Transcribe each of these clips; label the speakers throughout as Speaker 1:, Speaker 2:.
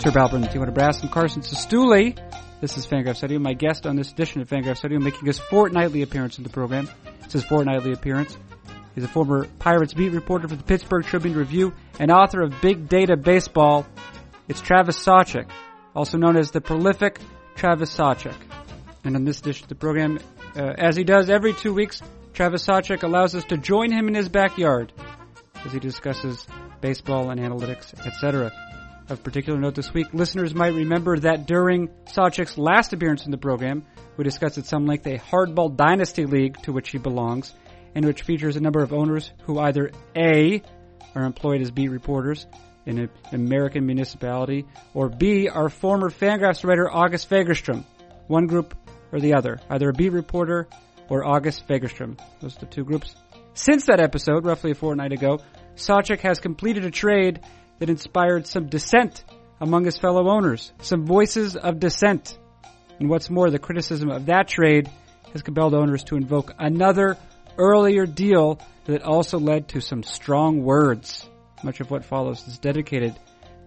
Speaker 1: Sir Balbrin, Tijuana Brass, and Carson Cistulli. This is Fangraphs Audio. My guest on this edition of Fangraphs Audio, making his fortnightly appearance in the program. It's his fortnightly appearance. He's a former Pirates beat reporter for the Pittsburgh Tribune Review and author of Big Data Baseball. It's Travis Sawchik, also known as the prolific Travis Sawchik. And on this edition of the program, uh, as he does every two weeks, Travis Sawchik allows us to join him in his backyard as he discusses baseball and analytics, etc. Of particular note this week, listeners might remember that during Sawchik's last appearance in the program, we discussed at some length a hardball dynasty league to which he belongs, and which features a number of owners who either A, are employed as beat reporters in an American municipality, or B, are former Fangraphs writer August Fagerstrom. One group or the other, either a beat reporter or August Fagerstrom. Those are the two groups. Since that episode, roughly a fortnight ago, Sawchik has completed a trade that inspired some dissent among his fellow owners, some voices of dissent. And what's more, the criticism of that trade has compelled owners to invoke another earlier deal that also led to some strong words. Much of what follows is dedicated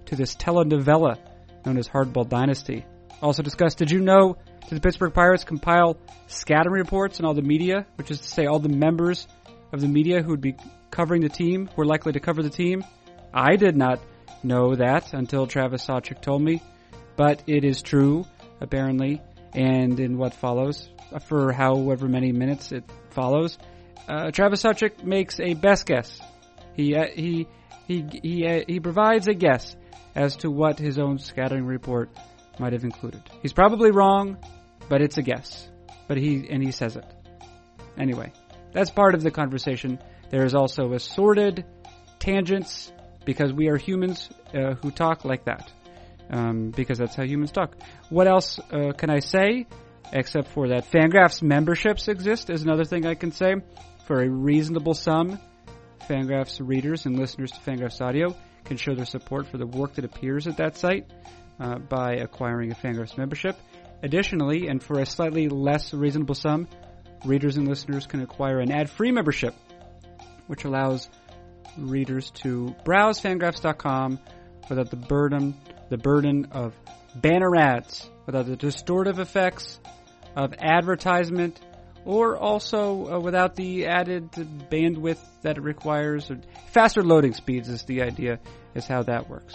Speaker 1: to this telenovela known as Hardball Dynasty. Also discussed, did you know that the Pittsburgh Pirates compile scouting reports in all the media, which is to say all the members of the media who would be covering the team were likely to cover the team? I did not know that until Travis Sawchik told me, but it is true, apparently, and in what follows, for however many minutes it follows, uh, Travis Sawchik makes a best guess. He uh, he he he uh, he provides a guess as to what his own scouting report might have included. He's probably wrong, but it's a guess. But he and he says it anyway. That's part of the conversation. There is also assorted tangents because we are humans uh, who talk like that. Um, because that's how humans talk. What else uh, can I say? Except for that Fangraphs memberships exist is another thing I can say. For a reasonable sum, Fangraphs readers and listeners to Fangraphs Audio can show their support for the work that appears at that site uh, by acquiring a Fangraphs membership. Additionally, and for a slightly less reasonable sum, readers and listeners can acquire an ad-free membership, which allows readers to browse fangraphs.com without the burden the burden of banner ads, without the distortive effects of advertisement, or also uh, without the added bandwidth that it requires. Faster loading speeds is the idea, is how that works.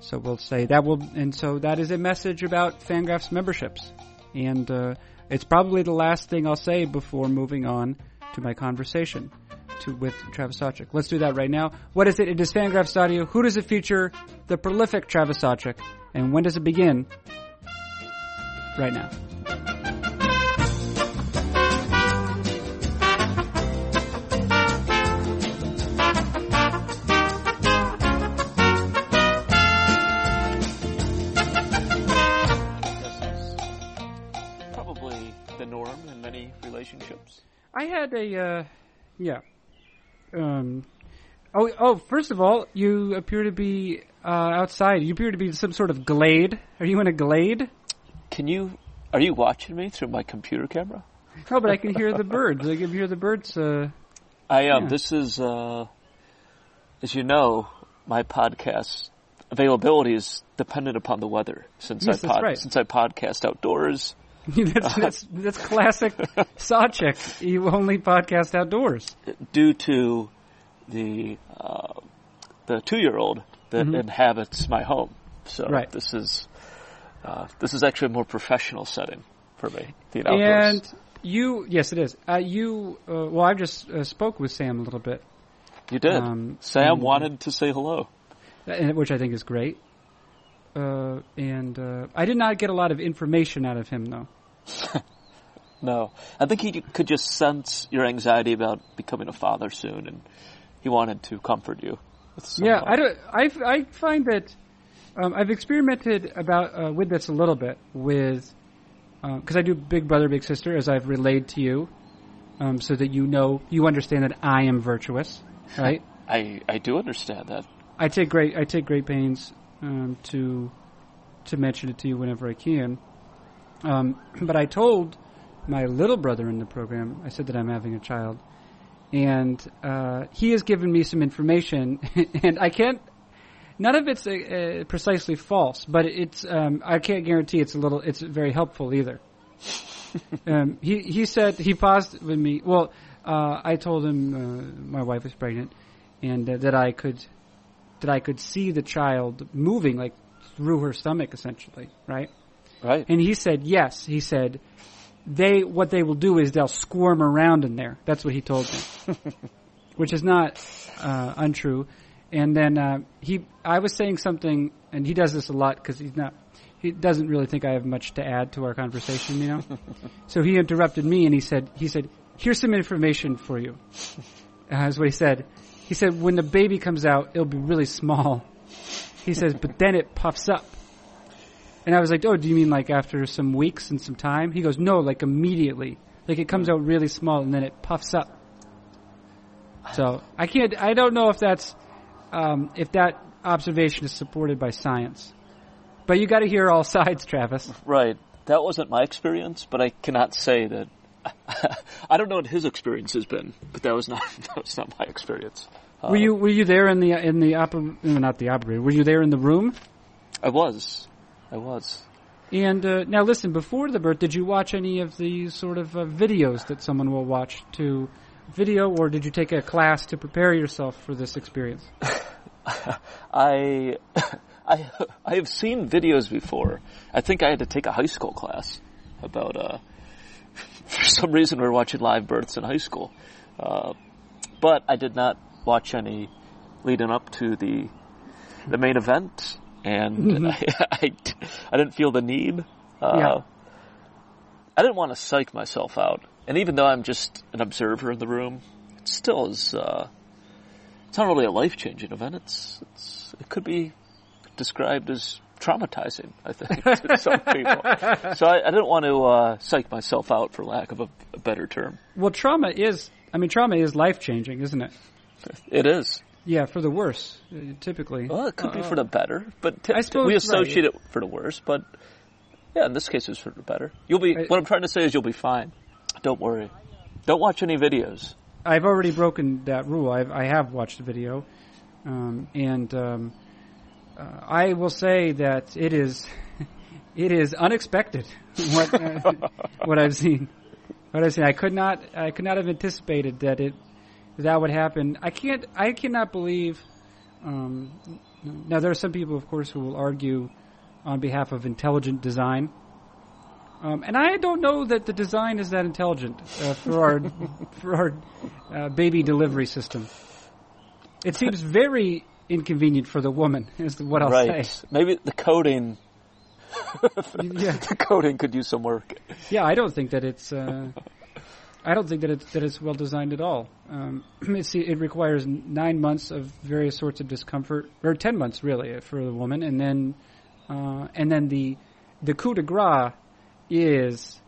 Speaker 1: So we'll say that will, and so that is a message about Fangraphs memberships. And uh, it's probably the last thing I'll say before moving on to my conversation to with Travis Sawchik. Let's do that right now. What is it? It is Fangraphs Audio. Who does it feature? The prolific Travis Sawchik. And when does it begin? Right now.
Speaker 2: probably the norm in many relationships.
Speaker 1: I had a, uh, yeah. Um, oh, oh, first of all, you appear to be uh, outside. You appear to be some sort of glade. Are you in a glade?
Speaker 2: Can you? Are you watching me through my computer camera?
Speaker 1: No, but I can hear the birds. I can hear the birds. Uh,
Speaker 2: I am.
Speaker 1: Yeah.
Speaker 2: This is, uh, as you know, my podcast availability is dependent upon the weather. Since
Speaker 1: Yes,
Speaker 2: I
Speaker 1: that's right.
Speaker 2: since I podcast outdoors,
Speaker 1: that's, that's that's classic Sawchik. You only podcast outdoors.
Speaker 2: due to the uh, the two year old that inhabits my home. So
Speaker 1: Mm-hmm. Right.
Speaker 2: this is uh, this is actually a more professional setting for me. The outdoors.
Speaker 1: And you, yes, it is. Uh, you, uh, well, I just uh, spoke with Sam a little bit,
Speaker 2: you did.
Speaker 1: um,
Speaker 2: Sam
Speaker 1: and-
Speaker 2: wanted to say hello.
Speaker 1: uh, which I think is great. Uh, and uh, I did not get a lot of information out of him, though.
Speaker 2: No, I think he could just sense your anxiety about becoming a father soon, and he wanted to comfort you.
Speaker 1: Yeah. I don't. I, I find that um, I've experimented about uh, with this a little bit with because I do Big Brother Big Sister as I've relayed to you, um, so that you know you understand that I am virtuous, right?
Speaker 2: I I do understand that.
Speaker 1: I take great I take great pains um, to to mention it to you whenever I can. Um, but I told my little brother in the program, I said that I'm having a child, and uh, he has given me some information, and I can't none of it's uh, uh, precisely false, but it's um, I can't guarantee it's a little it's very helpful either. um, he he said he paused with me. Well, uh, I told him uh, my wife was pregnant, and uh, that I could that I could see the child moving like through her stomach, essentially, right?
Speaker 2: Right.
Speaker 1: And he said yes. He said they what they will do is they'll squirm around in there. That's what he told me, which is not uh, untrue. And then uh, he, I was saying something, and he does this a lot because he's not, he doesn't really think I have much to add to our conversation, you know. so he interrupted me, and he said, he said, "Here's some information for you." Uh, that's what he said. He said, "When the baby comes out, it'll be really small." He says, "But then it puffs up." And I was like, "Oh, do you mean like after some weeks and some time?" He goes, "No, like immediately. Like it comes out really small and then it puffs up." So I can't. I don't know if that's um, if that observation is supported by science. But you got to hear all sides, Travis.
Speaker 2: Right. That wasn't my experience, but I cannot say that. I don't know what his experience has been, but that was not that was not my experience. Uh,
Speaker 1: were you were you there in the in the oper- no, not the operator? Were you there in the room?
Speaker 2: I was. I was.
Speaker 1: And uh, now listen, before the birth, did you watch any of the sort of uh, videos that someone will watch to video, or did you take a class to prepare yourself for this experience?
Speaker 2: I, I, I have seen videos before. I think I had to take a high school class about. Uh, for some reason, we were watching live births in high school, uh, but I did not watch any leading up to the the main event, and I, I, I, didn't feel the need. Uh,
Speaker 1: Yeah.
Speaker 2: I didn't want to psych myself out, and even though I'm just an observer in the room, it still is. Uh, it's not really a life changing event. It's, it's it could be described as traumatizing. I think to some people. So I, I didn't want to uh, psych myself out, for lack of a, a better term.
Speaker 1: Well, trauma is. I mean, trauma is life changing, isn't it?
Speaker 2: It is.
Speaker 1: Yeah, for the worse, uh, typically.
Speaker 2: Well, it could be
Speaker 1: Uh,
Speaker 2: for the better, but t-
Speaker 1: I suppose,
Speaker 2: we
Speaker 1: right.
Speaker 2: associate it for the worse. But yeah, in this case, it's for the better. You'll be.
Speaker 1: I-
Speaker 2: what I'm trying to say is, you'll be fine. Don't worry. Don't watch any videos.
Speaker 1: I've already broken that rule. I've, I have watched the video, um, and um, uh, I will say that it is it is unexpected what uh, what I've seen. What I've seen, I could not I could not have anticipated that it that would happen. I can't I cannot believe. Um, now there are some people, of course, who will argue on behalf of intelligent design. Um, and I don't know that the design is that intelligent uh, for our for our uh, baby delivery system. It seems very inconvenient for the woman, is what I'll
Speaker 2: right.
Speaker 1: say.
Speaker 2: Maybe the coding.
Speaker 1: Yeah,
Speaker 2: the coding could use some work.
Speaker 1: yeah. I don't think that it's. Uh, I don't think that it's that it's well designed at all. Um, it requires nine months of various sorts of discomfort, or ten months really for the woman, and then uh, and then the the coup de grace is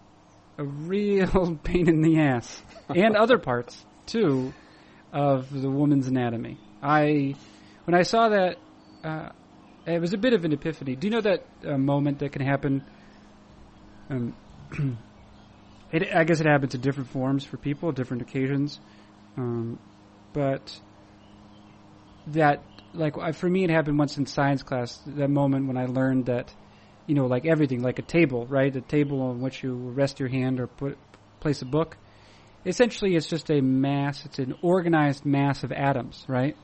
Speaker 1: a real pain in the ass, and other parts too of the woman's anatomy. I when I saw that, uh, it was a bit of an epiphany. Do you know that uh, moment that can happen? Um, it, I guess it happens in different forms for people, different occasions, um, but that like for me, it happened once in science class. That moment when I learned that, you know, like everything, like a table, right? A table on which you rest your hand or put place a book. Essentially, it's just a mass. It's an organized mass of atoms, right?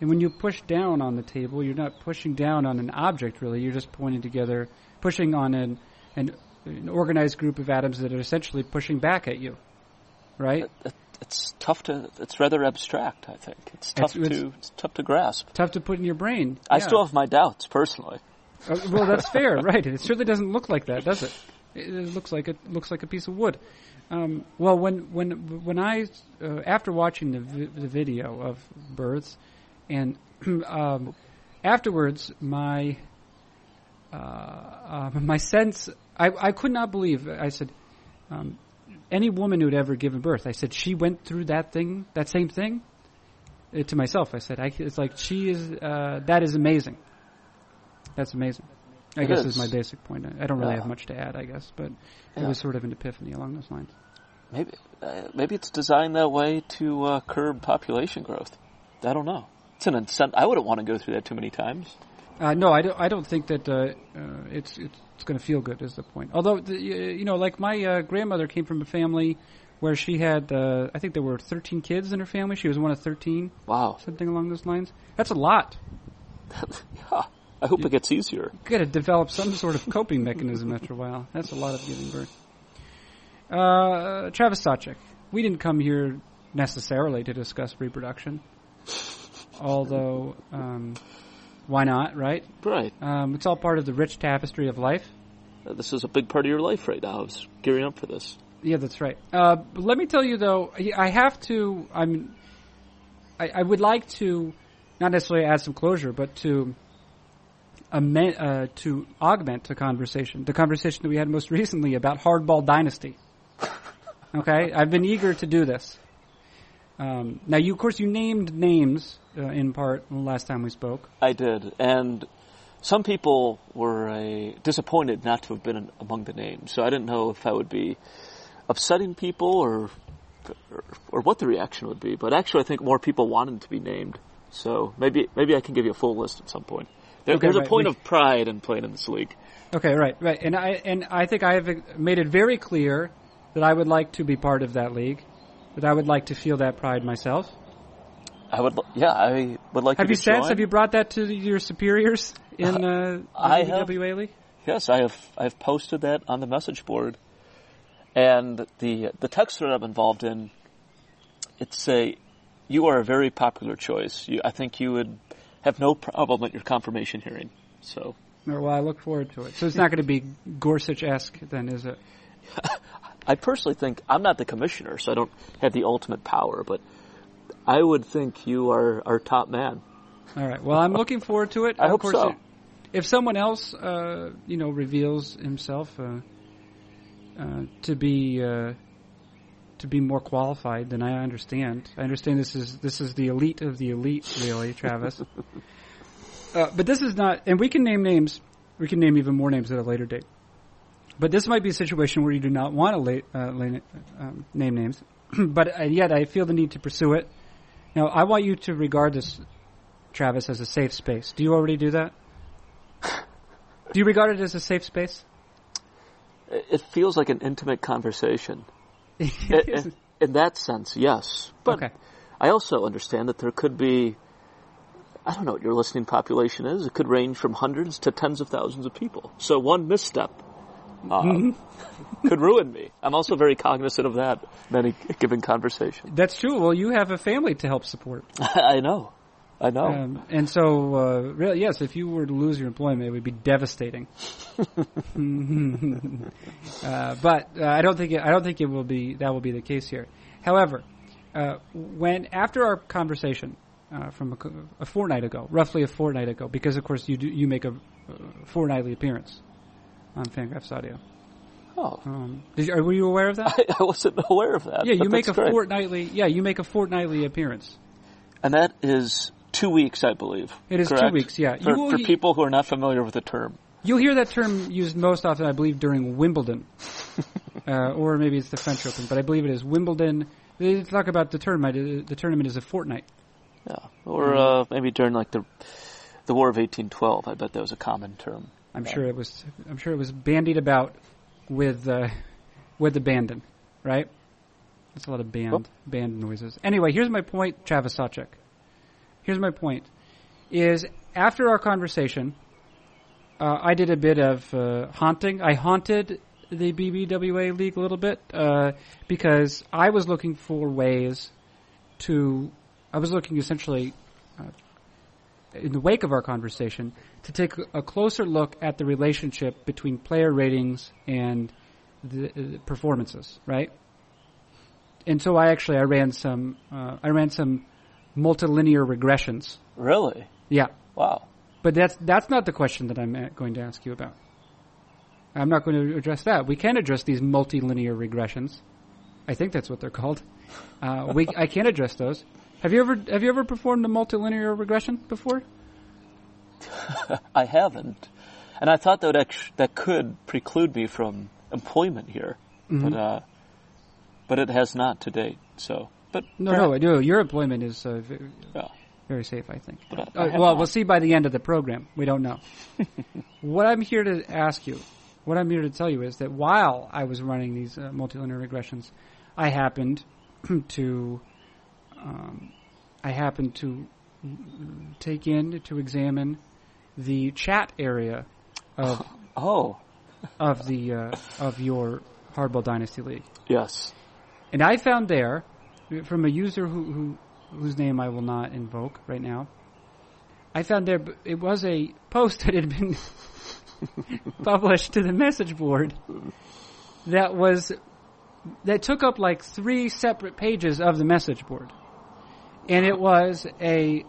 Speaker 1: And when you push down on the table, you're not pushing down on an object, really. You're just pointing together, pushing on an an, an organized group of atoms that are essentially pushing back at you, right?
Speaker 2: It- it- It's tough to. It's rather abstract. I think it's tough
Speaker 1: It's-
Speaker 2: to. It's tough to grasp.
Speaker 1: Tough to put in your brain.
Speaker 2: I
Speaker 1: Yeah.
Speaker 2: still have my doubts personally.
Speaker 1: Uh, well, that's fair, right? It certainly doesn't look like that, does it? It, it looks like it looks like a piece of wood. Um, well, when when when I uh, after watching the vi- the video of births, and um, afterwards, my uh, uh, my sense, I I could not believe. I said, um, any woman who'd ever given birth, I said she went through that thing, that same thing. Uh, to myself, I said, I, it's like she is. Uh, that is amazing. That's amazing. I
Speaker 2: It
Speaker 1: guess
Speaker 2: is.
Speaker 1: is my basic point. I I don't really
Speaker 2: Yeah.
Speaker 1: have much to add, I guess, but it was sort of an epiphany along those lines.
Speaker 2: Maybe. Uh, maybe it's designed that way to uh, curb population growth. I don't know. It's an incentive. I wouldn't want to go through that too many times.
Speaker 1: Uh, no, I don't. I don't think that uh, uh, it's it's going to feel good. Is the point? Although the, you know, like my uh, grandmother came from a family where she had, uh, I think there were 13 kids in her family. She was one of 13.
Speaker 2: Wow.
Speaker 1: Something along those lines. That's a lot.
Speaker 2: yeah. I hope it gets easier.
Speaker 1: Got to develop some sort of coping mechanism after a while. That's a lot of giving birth. Uh, Travis Sawchik. We didn't come here necessarily to discuss reproduction. Although, um, why not, right?
Speaker 2: Right.
Speaker 1: Um, it's all part of the rich tapestry of life.
Speaker 2: Uh, this is a big part of your life right now. I was gearing up for this.
Speaker 1: Yeah, that's right. Uh, let me tell you though, I have to. I'm. I, I would like to, not necessarily add some closure, but to amend, uh, to augment the conversation, the conversation that we had most recently about Hardball Dynasty. Okay, I've been eager to do this. Um, now, you, of course, you named names uh, in part last time we spoke.
Speaker 2: I did, and some people were uh, disappointed not to have been among the names. So I didn't know if I would be upsetting people or, or, or what the reaction would be. But actually, I think more people wanted to be named. So maybe maybe I can give you a full list at some point. There,
Speaker 1: Okay,
Speaker 2: there's
Speaker 1: right.
Speaker 2: a point
Speaker 1: We-
Speaker 2: of pride in playing in this league.
Speaker 1: Okay, right, right, and I and I think I have made it very clear that I would like to be part of that league, that I would like to feel that pride myself.
Speaker 2: I would, yeah, I would like.
Speaker 1: Have
Speaker 2: you
Speaker 1: you? Have you brought that to your superiors in uh,
Speaker 2: I have.
Speaker 1: WA league?
Speaker 2: Yes, I have. I've posted that on the message board, and the the text that I'm involved in. It's a, you are a very popular choice. You, I think you would have no problem at your confirmation hearing. So
Speaker 1: well, I look forward to it. So it's not going to be Gorsuch-esque, then, is it?
Speaker 2: I personally think I'm not the commissioner, so I don't have the ultimate power, but I would think you are our top man.
Speaker 1: All right. Well, I'm looking forward to it.
Speaker 2: I
Speaker 1: of
Speaker 2: hope
Speaker 1: course,
Speaker 2: so.
Speaker 1: If someone else, uh, you know, reveals himself uh, uh, to be uh, to be more qualified, then I understand. I understand this is this is the elite of the elite, really, Travis. uh, but this is not, and we can name names. We can name even more names at a later date. But this might be a situation where you do not want to lay, uh, lay, um, name names, but uh, yet I feel the need to pursue it. Now, I want you to regard this, Travis, as a safe space. Do you already do that? do you regard it as a safe space?
Speaker 2: It feels like an intimate conversation. in, in- in that sense, yes. But
Speaker 1: okay.
Speaker 2: I also understand that there could be, I don't know what your listening population is. It could range from hundreds to tens of thousands of people. So one misstep um, could ruin me. I'm also very cognizant of that in any given conversation.
Speaker 1: That's true. Well, you have a family to help support.
Speaker 2: I know. I know.
Speaker 1: Um, and so, uh, really, yes, if you were to lose your employment, it would be devastating. uh, but uh, I don't think it, I don't think it will be that will be the case here. However, uh, when after our conversation uh, from a, a fortnight ago, roughly a fortnight ago, because of course you do, you make a uh, fortnightly appearance on Fangraphs Audio.
Speaker 2: oh,
Speaker 1: Um, you, were you aware of that?
Speaker 2: I, I wasn't aware of that.
Speaker 1: yeah, you make a
Speaker 2: great.
Speaker 1: fortnightly. Yeah, you make a fortnightly appearance.
Speaker 2: and that is two weeks, I believe.
Speaker 1: It is two weeks, yeah.
Speaker 2: For,
Speaker 1: You will-
Speaker 2: for people who are not familiar with the term.
Speaker 1: You'll hear that term used most often, I believe, during Wimbledon, uh, or maybe it's the French Open, but I believe it is Wimbledon. They talk about the tournament. The tournament is a fortnight.
Speaker 2: Yeah, or
Speaker 1: Mm-hmm.
Speaker 2: uh, maybe during like the the War of 1812. I bet that was a common term.
Speaker 1: I'm sure it was. I'm sure it was bandied about with uh, with abandon, right? That's a lot of band
Speaker 2: Oh.
Speaker 1: band noises. Anyway, here's my point, Travis Sawchik. Here's my point: is after our conversation, uh, I did a bit of uh, haunting. I haunted the BBWA league a little bit uh, because I was looking for ways to. I was looking essentially uh, in the wake of our conversation to take a closer look at the relationship between player ratings and the, uh, performances, right? And so I actually I ran some uh, I ran some multilinear regressions.
Speaker 2: Really?
Speaker 1: Yeah,
Speaker 2: Wow.
Speaker 1: but that's that's not the question that I'm uh, going to ask you about. I'm not going to address that. We can address these multilinear regressions. I think that's what they're called. Uh, we I can address those. Have you ever have you ever performed a multilinear regression before?
Speaker 2: I haven't, and I thought that that could preclude me from employment here,
Speaker 1: Mm-hmm.
Speaker 2: but uh, but it has not to date. So, but
Speaker 1: No,
Speaker 2: perhaps-
Speaker 1: no, no. Your employment is uh, v-
Speaker 2: yeah.
Speaker 1: Very safe, I think.
Speaker 2: I- I
Speaker 1: Uh, well,
Speaker 2: not.
Speaker 1: we'll see by the end of the program. We don't know. what I'm here to ask you, what I'm here to tell you is that while I was running these uh, multilinear regressions, I happened to, um, I happened to take in to examine the chat area of
Speaker 2: Oh,
Speaker 1: of the uh, of your Hardball Dynasty League.
Speaker 2: yes.
Speaker 1: And I found there, from a user who, who whose name I will not invoke right now, I found there it was a post that had been published to the message board that was that took up like three separate pages of the message board, and it was a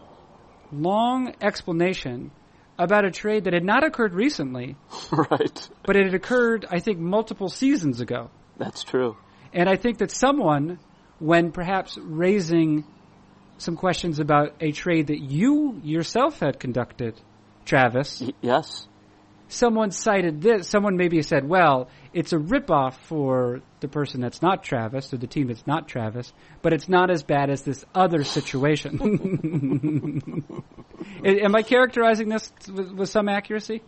Speaker 1: long explanation about a trade that had not occurred recently,
Speaker 2: right.
Speaker 1: but it had occurred I think multiple seasons ago.
Speaker 2: That's true.
Speaker 1: And I think that someone, when perhaps raising some questions about a trade that you yourself had conducted, Travis,
Speaker 2: Y- yes.
Speaker 1: Someone cited this. Someone maybe said, well, it's a ripoff for the person that's not Travis or the team that's not Travis, but it's not as bad as this other situation. Am I characterizing this with, with some accuracy?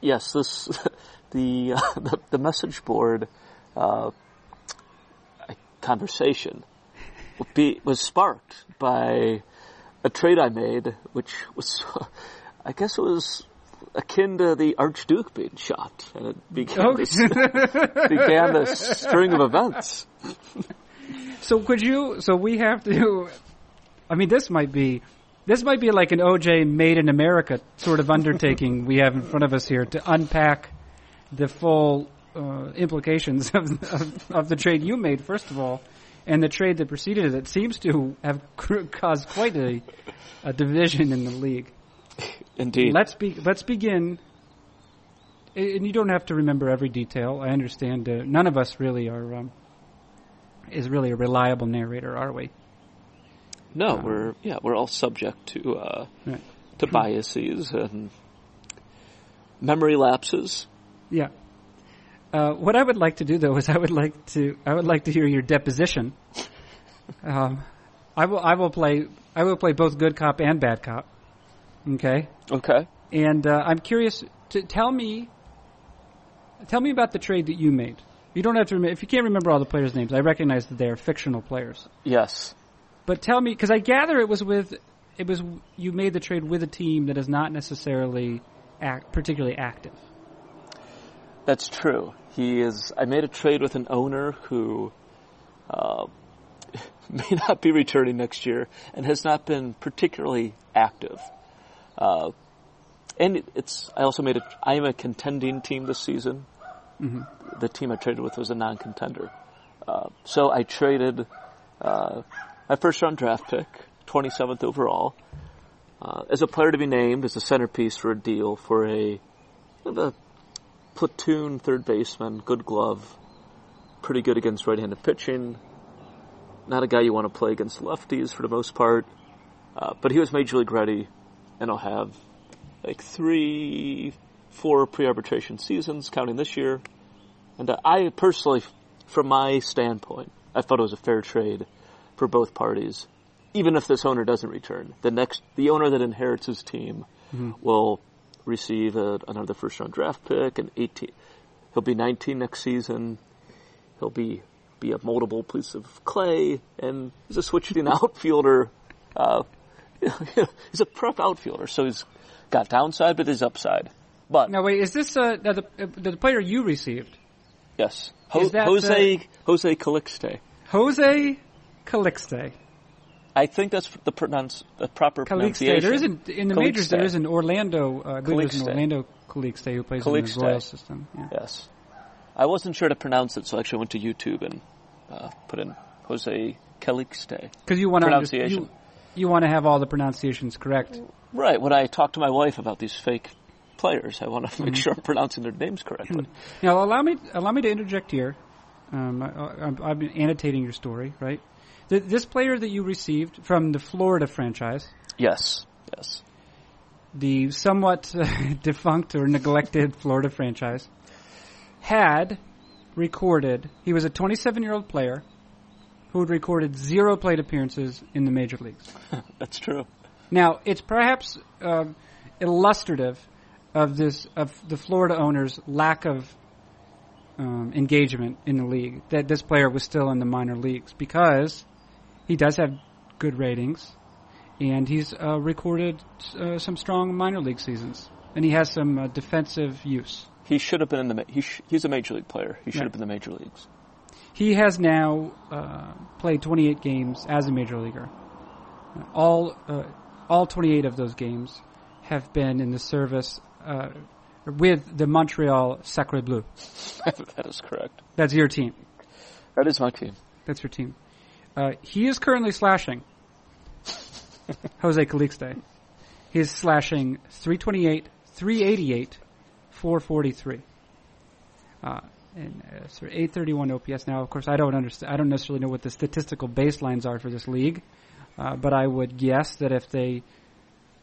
Speaker 2: Yes, this the uh, the, the message board uh, conversation be, was sparked by a trade I made, which was, I guess, it was akin to the Archduke being shot, and it began
Speaker 1: Oh.
Speaker 2: this began this string of events.
Speaker 1: So could you? So we have to. I mean, this might be. This might be like an OJ Made in America sort of undertaking we have in front of us here to unpack the full uh, implications of, of, of the trade you made, first of all, and the trade that preceded it. That seems to have caused quite a, a division in the league.
Speaker 2: Indeed,
Speaker 1: Let's be. Let's begin. And you don't have to remember every detail. I understand. Uh, none of us really are. Um, is really a reliable narrator, are we?
Speaker 2: no, we're yeah, we're all subject to uh,
Speaker 1: Right.
Speaker 2: to biases and memory lapses.
Speaker 1: Yeah. Uh, what I would like to do though is I would like to I would like to hear your deposition. Um, I will I will play I will play both good cop and bad cop. Okay.
Speaker 2: Okay.
Speaker 1: And uh, I'm curious to tell me tell me about the trade that you made. You don't have to remember if you can't remember all the players' names. I recognize that they are fictional players.
Speaker 2: Yes.
Speaker 1: But tell me because I gather it was with it was you made the trade with a team that is not necessarily act, particularly active.
Speaker 2: That's true. He is. I made a trade with an owner who uh, may not be returning next year and has not been particularly active. Uh, and it's. I also made a. I am a contending team this season. The team I traded with was a non-contender. Uh, so I traded uh, my first round draft pick, 27th overall, uh, as a player to be named as a centerpiece for a deal for a, a platoon third baseman, good glove, pretty good against right-handed pitching. Not a guy you want to play against lefties for the most part, uh, but he was major league ready, and I'll have like three, four pre-arbitration seasons, counting this year. And uh, I personally, from my standpoint, I thought it was a fair trade for both parties. Even if this owner doesn't return, the next, the owner that inherits his team will receive a, another first round draft pick and 18. He'll be 19 next season. He'll be be a moldable piece of clay, and he's a switch hitting outfielder. Uh, he's a prep outfielder, so he's got downside, but his upside. But
Speaker 1: Now wait, is this uh, the uh, the player you received?
Speaker 2: yes, Ho-
Speaker 1: Is that,
Speaker 2: Jose Jose Calixte.
Speaker 1: Jose Calixte.
Speaker 2: I think that's the pronounce the proper
Speaker 1: Calixte.
Speaker 2: pronunciation.
Speaker 1: There isn't in the majors. There is an Orlando. Uh, there's an Orlando Calixte who plays in
Speaker 2: Calixte.
Speaker 1: the Royal system. Yeah.
Speaker 2: Yes, I wasn't sure to pronounce it, so I actually went to YouTube and uh, put in Jose Calixte.
Speaker 1: Because you want to
Speaker 2: Pronunciation.
Speaker 1: you, you want to have all the pronunciations correct.
Speaker 2: Right. When I talk to my wife about these fake players, I want to
Speaker 1: Mm-hmm.
Speaker 2: make sure I'm pronouncing their names correctly.
Speaker 1: Now allow me allow me to interject here. Um, I, I've been annotating your story, right? Th- this player that you received from the Florida franchise,
Speaker 2: yes. Yes.
Speaker 1: the somewhat defunct or neglected Florida franchise, had recorded. He was a 27 year old player who had recorded zero plate appearances in the major leagues.
Speaker 2: That's true.
Speaker 1: Now, it's perhaps um, illustrative of this of the Florida owners' lack of um, engagement in the league that this player was still in the minor leagues because he does have good ratings and he's uh, recorded uh, some strong minor league seasons and he has some uh, defensive use.
Speaker 2: He should have been in the. ma- He sh- he's a major league player. He should
Speaker 1: Right.
Speaker 2: have been in the major leagues.
Speaker 1: He has now uh, played 28 games as a major leaguer. Uh, All uh, all 28 of those games have been in the service uh, with the Montreal Sacre Bleu.
Speaker 2: that is correct.
Speaker 1: That's your team.
Speaker 2: That is my team.
Speaker 1: That's your team. Uh, he is currently slashing Jose Calixte. He's slashing 328, 388, 443. And uh, so 831 OPS. Now, of course, I don't understand. I don't necessarily know what the statistical baselines are for this league, uh, but I would guess that if they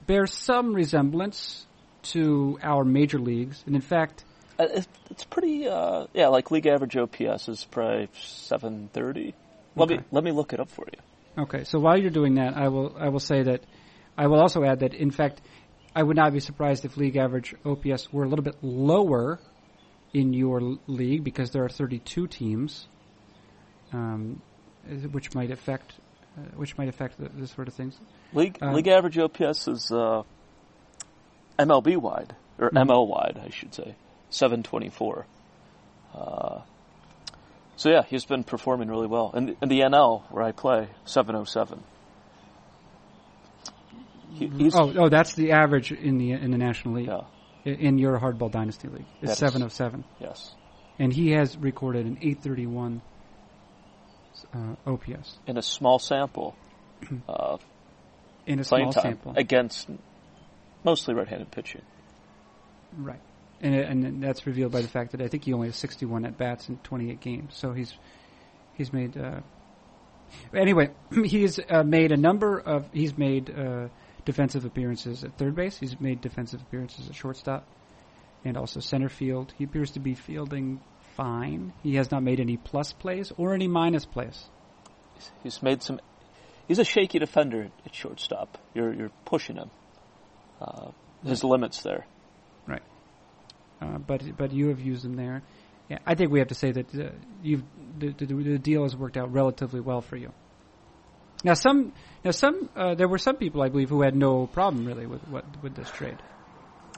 Speaker 1: bear some resemblance to our major leagues, and in fact,
Speaker 2: Uh, it's pretty. Uh, yeah, like league average OPS is probably seven thirty. Let me let me look it up for you.
Speaker 1: Okay, so while you're doing that, I will I will say that I will also add that in fact I would not be surprised if league average OPS were a little bit lower in your league because there are 32 teams, um, which might affect uh, which might affect the, this sort of things.
Speaker 2: League
Speaker 1: Um,
Speaker 2: league average OPS is uh, MLB wide or
Speaker 1: Mhm.
Speaker 2: ML wide, I should say, seven twenty four. Uh, so yeah, he's been performing really well. And in the NL where I play, seven oh seven. He, he's
Speaker 1: oh, oh, that's the average in the in the National League
Speaker 2: yeah,
Speaker 1: in your Hardball Dynasty League. It's
Speaker 2: is-
Speaker 1: 707,
Speaker 2: yes,
Speaker 1: and he has recorded an 831 uh, OPS
Speaker 2: in a small sample. Uh,
Speaker 1: in a small sample.
Speaker 2: against mostly right-handed pitching.
Speaker 1: Right. And, and that's revealed by the fact that I think he only has 61 at bats in 28 games. So he's he's made. Uh, anyway, he's uh, made a number of. He's made uh, defensive appearances at third base. He's made defensive appearances at shortstop, and also center field. He appears to be fielding fine. He has not made any plus plays or any minus plays.
Speaker 2: He's made some. He's a shaky defender at shortstop. You're you're pushing him. Uh, his limits there.
Speaker 1: Uh, but but you have used him there. Yeah, I think we have to say that uh, you've the, the, the deal has worked out relatively well for you. Now some now some uh, there were some people I believe who had no problem really with what with this trade.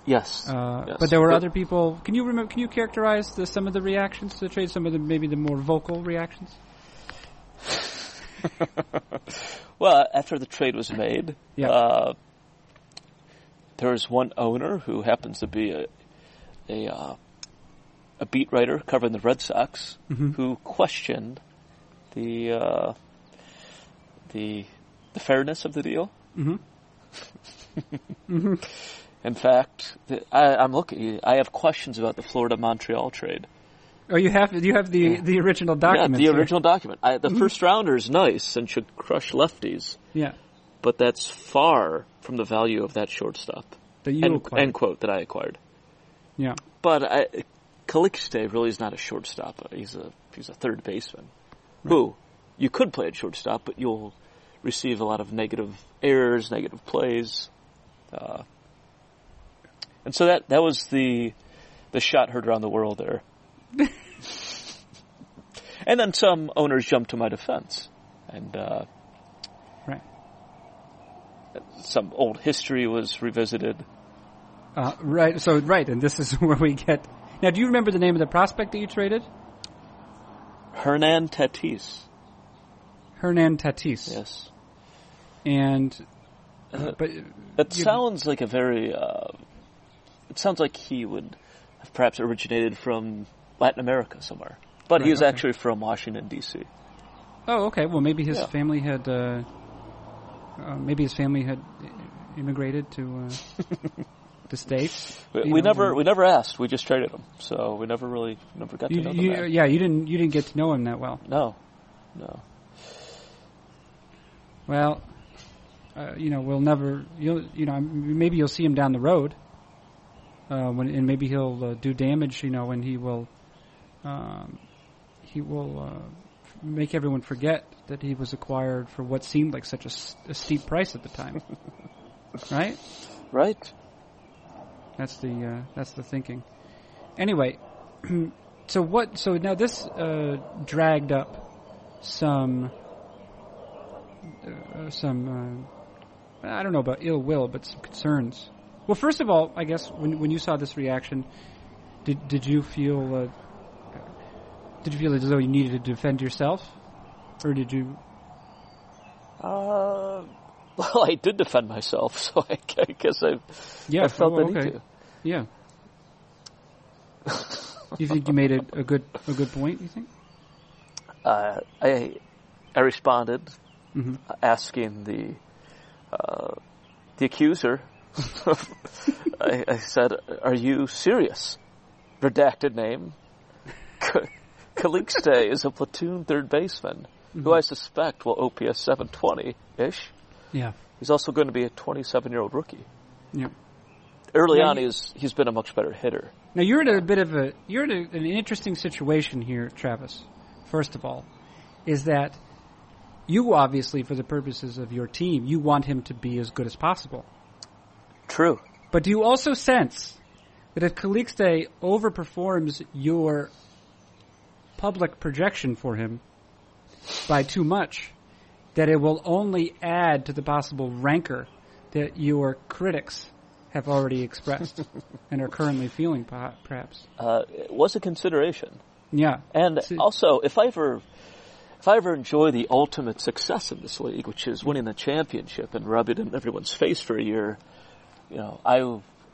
Speaker 2: Yes.
Speaker 1: Uh,
Speaker 2: Yes.
Speaker 1: But there were
Speaker 2: But-
Speaker 1: other people. Can you remember? Can you characterize the, some of the reactions to the trade? Some of the maybe the more vocal reactions.
Speaker 2: well, after the trade was made,
Speaker 1: Yeah.
Speaker 2: uh, there was one owner who happens to be a a, uh, a beat writer covering the Red Sox
Speaker 1: Mhm.
Speaker 2: who questioned the uh, the the fairness of the deal.
Speaker 1: Mm-hmm.
Speaker 2: In fact, the, I, I'm looking. I have questions about the Florida Montreal trade.
Speaker 1: Oh, you have you have the
Speaker 2: Yeah.
Speaker 1: the original document.
Speaker 2: Yeah, the original document. I, the first rounder is nice and should crush lefties,
Speaker 1: Yeah,
Speaker 2: but that's far from the value of that shortstop.
Speaker 1: that you
Speaker 2: End,
Speaker 1: acquired.
Speaker 2: end quote that I acquired.
Speaker 1: Yeah.
Speaker 2: But I, Calixte really is not a shortstop. He's a he's a third baseman. Who you could play at shortstop, but you'll receive a lot of negative errors, negative plays, uh, and so that that was the the shot heard around the world there. and then some owners jumped to my defense, and uh,
Speaker 1: Right.
Speaker 2: some old history was revisited.
Speaker 1: Uh, right. So right, and this is where we get. Now, do you remember the name of the prospect that you traded?
Speaker 2: Hernan Tatis,
Speaker 1: Hernan Tatis.
Speaker 2: yes.
Speaker 1: And
Speaker 2: Uh,
Speaker 1: but
Speaker 2: That sounds like a very. Uh, it sounds like he would have perhaps originated from Latin America somewhere, but he was
Speaker 1: okay.
Speaker 2: actually from Washington D.C.
Speaker 1: oh, okay. Well, maybe his
Speaker 2: Yeah.
Speaker 1: family had. Uh, uh, maybe his family had immigrated to uh, the states.
Speaker 2: We, we
Speaker 1: know,
Speaker 2: never we never asked. We just traded him, so we never really never got to know
Speaker 1: you, yeah, you didn't. You didn't get to know him that well.
Speaker 2: No, no.
Speaker 1: Well, uh, you know, we'll never. You'll, you know, maybe you'll see him down the road, uh, when, and maybe he'll uh, do damage. You know, when he will, um, he will uh, make everyone forget that he was acquired for what seemed like such a steep price at the time. right?
Speaker 2: Right.
Speaker 1: That's the uh, that's the thinking. Anyway, so what? So now this uh, dragged up some some uh, I don't know about ill will, but some concerns. Well, first of all, I guess when when you saw this reaction, did did you feel uh, did you feel as though you needed to defend yourself, or did you?
Speaker 2: Uh, well, I did defend myself, so I, I guess I,
Speaker 1: Yeah,
Speaker 2: I felt
Speaker 1: oh, okay.
Speaker 2: need to.
Speaker 1: Yeah. you think you made a, a good a good point? You think?
Speaker 2: Uh, I, I responded
Speaker 1: hmm
Speaker 2: asking the, uh, the accuser. I, I said, "Are you serious?" Redacted name. Calixte is a platoon third baseman who I suspect will OPS 720 ish.
Speaker 1: Yeah.
Speaker 2: He's also going to be a 27 year old rookie.
Speaker 1: Yeah.
Speaker 2: Early on, he's he's been a much better hitter.
Speaker 1: Now you're in a bit of a you're in a, an interesting situation here, Travis. First of all, is that you obviously, for the purposes of your team, you want him to be as good as possible.
Speaker 2: True.
Speaker 1: But do you also sense that if Calixte overperforms your public projection for him by too much, that it will only add to the possible rancor that your critics have already expressed and are currently feeling, perhaps?
Speaker 2: Uh, it was a consideration.
Speaker 1: Yeah.
Speaker 2: And also, if I ever, if I ever enjoy the ultimate success in this league, which is winning the championship and rubbing it in everyone's face for a year, you know, I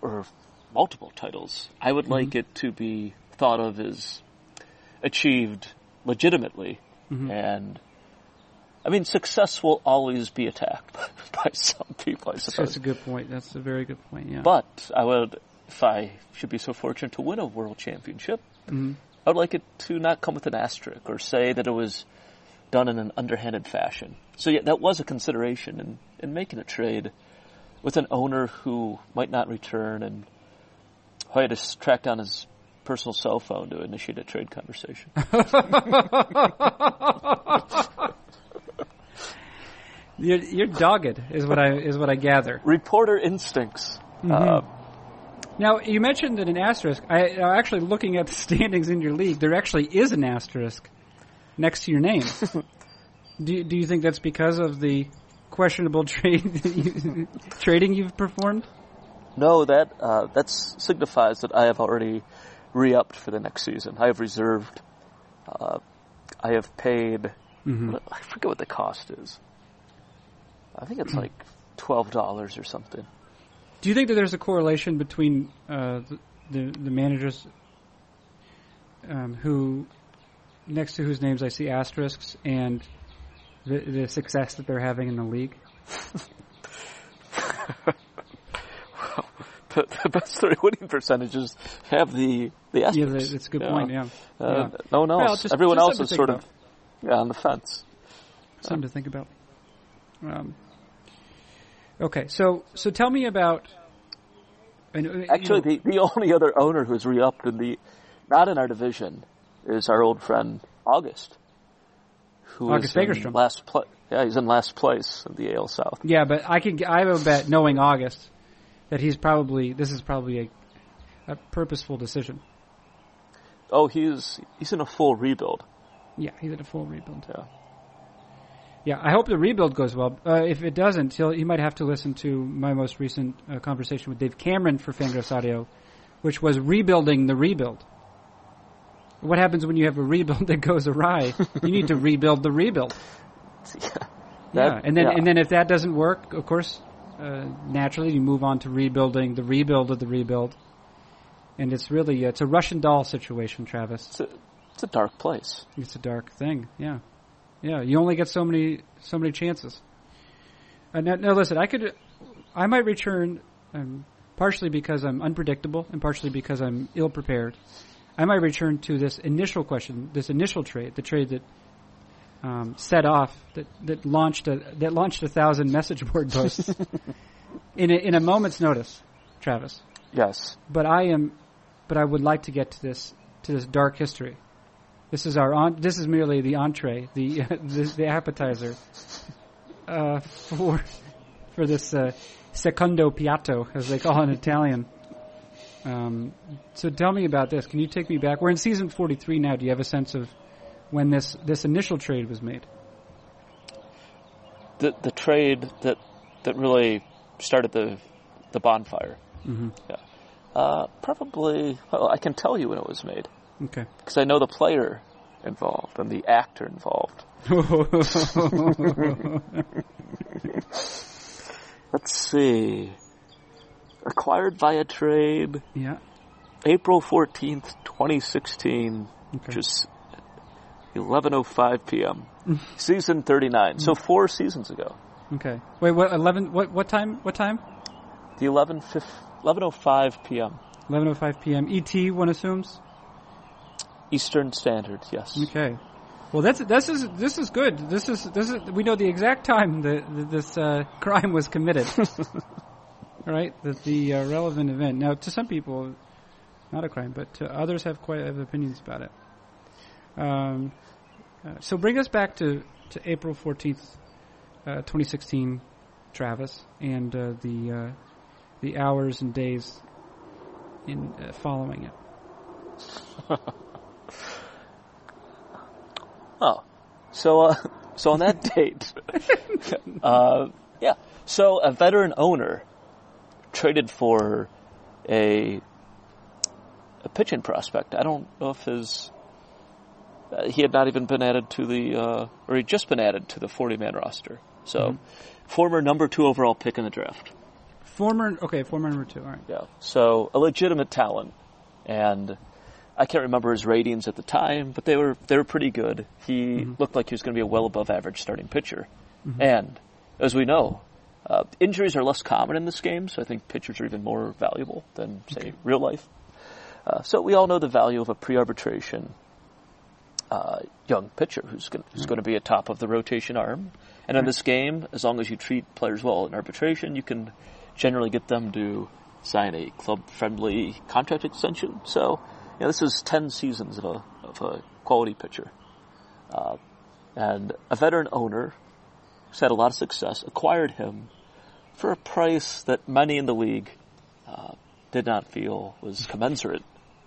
Speaker 2: or multiple titles, I would like it to be thought of as achieved legitimately, and I mean, success will always be attacked by some people, I suppose.
Speaker 1: That's a good point. That's a very good point. Yeah.
Speaker 2: But I would, if I should be so fortunate to win a world championship,
Speaker 1: Mhm.
Speaker 2: I would like it to not come with an asterisk or say that it was done in an underhanded fashion. So yeah, that was a consideration in, in making a trade with an owner who might not return and who I had to track down his personal cell phone to initiate a trade conversation.
Speaker 1: you're, you're dogged, is what I is what I gather.
Speaker 2: Reporter instincts. Uh,
Speaker 1: Now you mentioned that an asterisk. I uh, actually looking at the standings in your league. There actually is an asterisk next to your name. do you, Do you think that's because of the questionable trade trading you've performed?
Speaker 2: No, that uh, that signifies that I have already re-upped for the next season. I have reserved. Uh, I have paid. I forget what the cost is. I think it's like twelve dollars or something.
Speaker 1: Do you think that there's a correlation between uh, the, the the managers um, who next to whose names I see asterisks and the, the success that they're having in the league?
Speaker 2: The, the best three winning percentages have the the
Speaker 1: Yeah,
Speaker 2: asterisks.
Speaker 1: that- that's a good
Speaker 2: you
Speaker 1: point. Yeah,
Speaker 2: Uh,
Speaker 1: yeah.
Speaker 2: No one else.
Speaker 1: Well, just-
Speaker 2: Everyone
Speaker 1: just
Speaker 2: else is sort
Speaker 1: think
Speaker 2: of yeah, on the fence.
Speaker 1: something to think about. Um, okay, so so tell me about. and, uh,
Speaker 2: Actually,
Speaker 1: know-
Speaker 2: the, the only other owner who's re-upped in the not in our division is our old friend August, who
Speaker 1: August
Speaker 2: in
Speaker 1: Fagerstrom.
Speaker 2: last Yeah, he's in last place in the AL South.
Speaker 1: yeah, but I can I will bet knowing August that he's probably this is probably a, a purposeful decision.
Speaker 2: Oh, he's he's in a full rebuild.
Speaker 1: Yeah, he's in a full rebuild.
Speaker 2: Yeah.
Speaker 1: Yeah, I hope the rebuild goes well. Uh, if it doesn't, he'll, he might have to listen to my most recent uh, conversation with Dave Cameron for Fangraphs Audio, which was rebuilding the rebuild. What happens when you have a rebuild that goes awry? you need to rebuild the rebuild.
Speaker 2: yeah.
Speaker 1: yeah, and then
Speaker 2: yeah.
Speaker 1: and then if that doesn't work, of course, uh, naturally you move on to rebuilding the rebuild of the rebuild. And it's really it's a Russian doll situation, Travis.
Speaker 2: it's a, it's a dark place.
Speaker 1: It's a dark thing. Yeah, yeah. You only get so many so many chances. Uh, now, now, listen. I could, I might return, um, partially because I'm unpredictable, and partially because I'm ill prepared. I might return to this initial question, this initial trade, the trade that um, set off, that that launched a that launched a thousand message board posts in a, in a moment's notice, Travis
Speaker 2: Yes.
Speaker 1: but I am, but I would like to get to this to this dark history, This is our on. This is merely the entree, the the, the appetizer uh, for for this uh, secondo piatto, as they call it in Italian. Um, so tell me about this. Can you take me back? We're in season 43 now. Do you have a sense of when this this initial trade was made?
Speaker 2: The the trade that that really started the the bonfire.
Speaker 1: Mm-hmm.
Speaker 2: Yeah. Uh, probably. Well, I can tell you when it was made
Speaker 1: Okay.
Speaker 2: because I know the player involved and the actor involved. Let's see. Acquired via trade
Speaker 1: yeah.
Speaker 2: April 14th, 2016, which
Speaker 1: Okay.
Speaker 2: is 11:05 p.m. Season 39. So 4 seasons ago.
Speaker 1: Okay. Wait. What? Eleven. What? What time? What time?
Speaker 2: The 11 11:05 p.m.
Speaker 1: 11:05 p.m. ET. One assumes.
Speaker 2: Eastern Standard. Yes.
Speaker 1: Okay. Well, that's this is this is good. This is this is we know the exact time that this uh, crime was committed. right? That the uh, relevant event. Now, to some people, not a crime, but to others have quite have opinions about it. Um, uh, so bring us back to to April fourteenth, uh, twenty sixteen, Travis, and uh, the uh, the hours and days in uh, following it.
Speaker 2: Oh, so uh, so on that date, uh, yeah. So a veteran owner traded for a a pitching prospect. I don't know if his uh, he had not even been added to the uh, or he'd just been added to the forty man roster. So former number two overall pick in the draft.
Speaker 1: Former, okay, former number two. All right.
Speaker 2: Yeah. So a legitimate talent, and I can't remember his ratings at the time, but they were they were pretty good. He looked like he was going to be a well above average starting pitcher, and as we know, uh, injuries are less common in this game, so I think pitchers are even more valuable than say real life. Uh, so we all know the value of a pre-arbitration uh, young pitcher who's going, who's going to be a top of the rotation arm. And in this game, as long as you treat players well in arbitration, you can generally get them to sign a club-friendly contract extension. So, you know, this is ten seasons of a of a quality pitcher, uh, and a veteran owner who's had a lot of success acquired him for a price that many in the league uh, did not feel was commensurate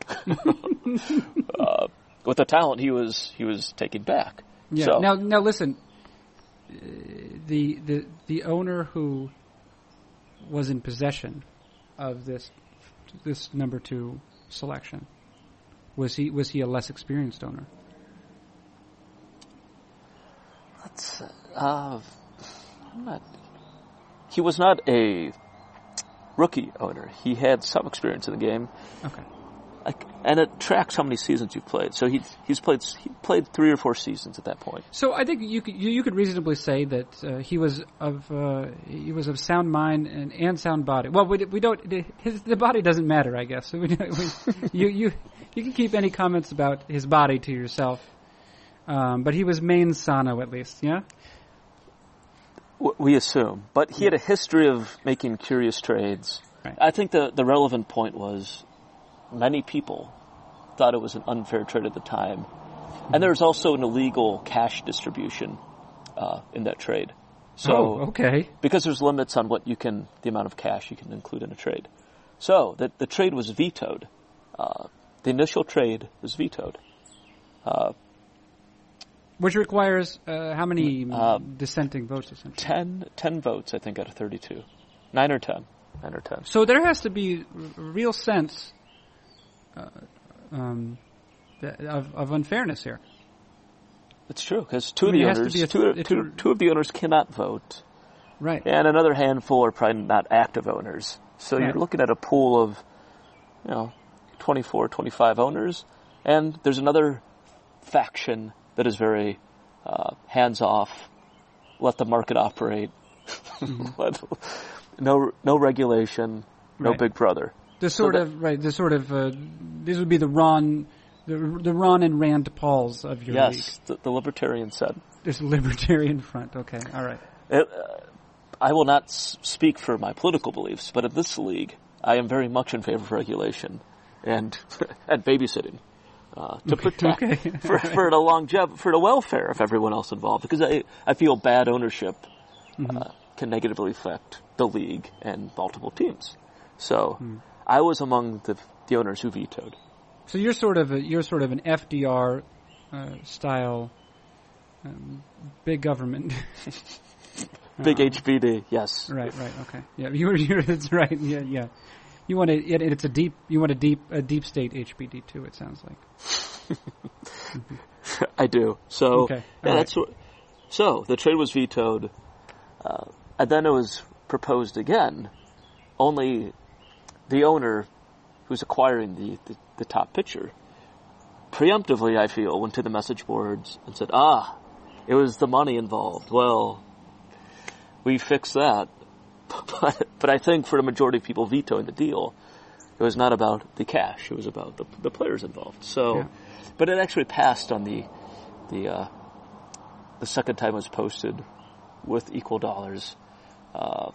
Speaker 2: uh, with the talent he was he was taking back.
Speaker 1: Yeah.
Speaker 2: So,
Speaker 1: Now, now listen. Uh, The the the owner who was in possession of this this number two selection was he was he a less experienced owner?
Speaker 2: Let's, uh, I'm not, he was not a rookie owner. He had some experience in the game,
Speaker 1: Okay.
Speaker 2: And it tracks how many seasons you've played. So he he's played he played three or four seasons at that point.
Speaker 1: So I think you could you, you could reasonably say that uh, he was of uh, he was of sound mind and, and sound body. Well, we, we don't his the body doesn't matter, I guess. So we, we, you you you can keep any comments about his body to yourself. Um, but he was main sano at least, yeah.
Speaker 2: We assume, but he had a history of making curious trades.
Speaker 1: Right.
Speaker 2: I think the the relevant point was many people thought it was an unfair trade at the time, and there was also an illegal cash distribution uh, in that trade. So
Speaker 1: oh, okay.
Speaker 2: because there's limits on what you can, the amount of cash you can include in a trade. So the, the trade was vetoed. Uh, the initial trade was vetoed. Uh,
Speaker 1: Which requires uh, how many
Speaker 2: Uh,
Speaker 1: dissenting votes, essentially?
Speaker 2: 10, 10 votes, I think, out of 32. 9 or 10. 9 or 10.
Speaker 1: So there has to be r- real sense uh, um, that- of, of unfairness here.
Speaker 2: It's true, because two
Speaker 1: I
Speaker 2: of the
Speaker 1: it has to
Speaker 2: owners,
Speaker 1: be a-
Speaker 2: two,
Speaker 1: it's
Speaker 2: two,
Speaker 1: a-
Speaker 2: two of the owners cannot vote,
Speaker 1: Right.
Speaker 2: and another handful are probably not active owners. So
Speaker 1: Right.
Speaker 2: you're looking at a pool of, you know, 24, 25 owners, and there's another faction that is very uh, hands off, let the market operate, let, no no regulation, no
Speaker 1: Mm-hmm. Right.
Speaker 2: big brother.
Speaker 1: The sort
Speaker 2: that-
Speaker 1: of right. The sort of uh, these would be the Ron, the, the Ron and Rand Pauls of your league.
Speaker 2: Yes, the, the libertarian said.
Speaker 1: There's a libertarian front. Okay, all right.
Speaker 2: It, uh, I will not speak for my political beliefs, but in this league, I am very much in favor of regulation and and babysitting. Uh, to protect
Speaker 1: Okay.
Speaker 2: for, for the longevity, for the welfare of everyone else involved. Because I, I feel bad ownership uh, can negatively affect the league and multiple teams. So I was among the, the owners who vetoed.
Speaker 1: So you're sort of a, you're sort of an FDR uh, style um, big government.
Speaker 2: Big
Speaker 1: Uh,
Speaker 2: HBD, yes.
Speaker 1: Right, right, okay. Yeah, you were. You're, that's right. Yeah, yeah. You want to. It, it's a deep. You want a deep, a deep state HBD too. It sounds like.
Speaker 2: I do. So
Speaker 1: Okay,
Speaker 2: yeah,
Speaker 1: all
Speaker 2: that's what. So the trade was vetoed, uh, and then it was proposed again. Only the owner, who's acquiring the, the, the top pitcher, preemptively, I feel, went to the message boards and said, "Ah, it was the money involved." Well, we fixed that, but but I think for the majority of people vetoing the deal, it was not about the cash; it was about the the players involved. So,
Speaker 1: Yeah.
Speaker 2: but it actually passed on the the uh, the second time it was posted with equal dollars. Uh,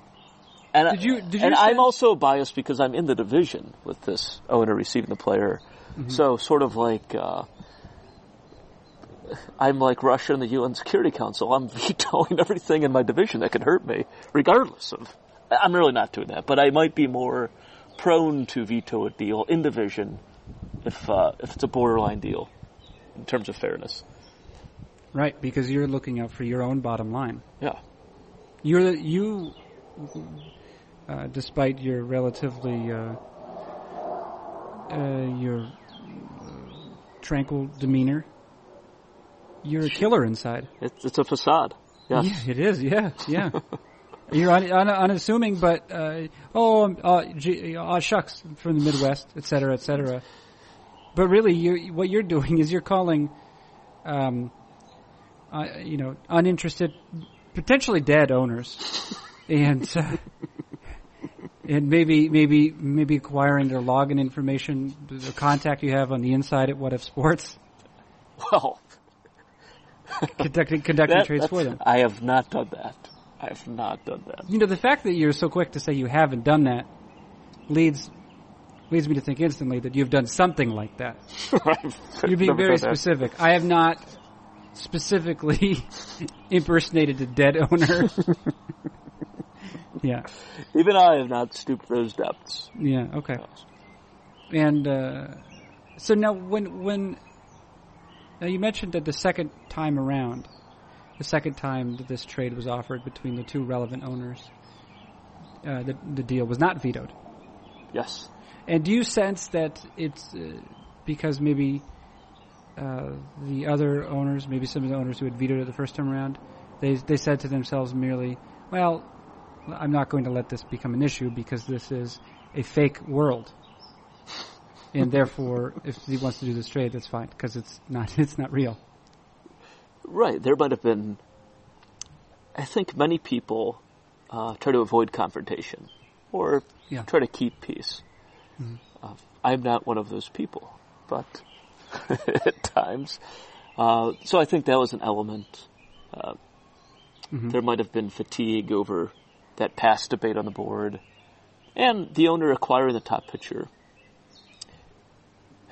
Speaker 2: and
Speaker 1: Did you- did you
Speaker 2: and I'm also biased because I'm in the division with this owner receiving the player.
Speaker 1: Mm-hmm.
Speaker 2: So sort of like uh, I'm like Russia and the UN Security Council. I'm vetoing everything in my division that could hurt me, regardless of. I'm really not doing that, but I might be more prone to veto a deal in division if uh, if it's a borderline deal in terms of fairness.
Speaker 1: Right, because you're looking out for your own bottom line.
Speaker 2: Yeah.
Speaker 1: You're you, uh, despite your relatively uh, uh, your uh, tranquil demeanor, you're a killer inside.
Speaker 2: It's, it's a facade. Yes.
Speaker 1: Yeah, it is. Yeah, yeah. You're un, un, unassuming, but uh, oh, um, uh, gee, uh, shucks, from the Midwest, et cetera, et cetera. But really, you what you're doing is you're calling, um, uh, you know, uninterested, potentially dead owners, and uh, and maybe maybe maybe acquiring their login information, the contact you have on the inside at What If Sports,
Speaker 2: Well,
Speaker 1: conducting conducting
Speaker 2: that-
Speaker 1: trades for them.
Speaker 2: I have not done that. I have not done that.
Speaker 1: You know, the fact that you're so quick to say you haven't done that leads leads me to think instantly that you've done something like that. You're being very
Speaker 2: done that.
Speaker 1: specific. I have not specifically impersonated a dead owner. yeah,
Speaker 2: Even I have not stooped those depths.
Speaker 1: yeah, okay. And uh, so now, when when now you mentioned that the second time around, the second time that this trade was offered between the two relevant owners, uh, the the deal was not vetoed.
Speaker 2: Yes.
Speaker 1: And do you sense that it's uh, because maybe uh, the other owners, maybe some of the owners who had vetoed it the first time around, they they said to themselves merely, "Well, I'm not going to let this become an issue because this is a fake world, and therefore, if he wants to do this trade, that's fine because it's not it's not real."
Speaker 2: Right. There might have been. I think many people uh, try to avoid confrontation or
Speaker 1: Yeah.
Speaker 2: try to keep peace. Uh, I'm not one of those people, but at times. Uh, so I think that was an element. Uh, There might have been fatigue over that past debate on the board. And the owner acquiring the top pitcher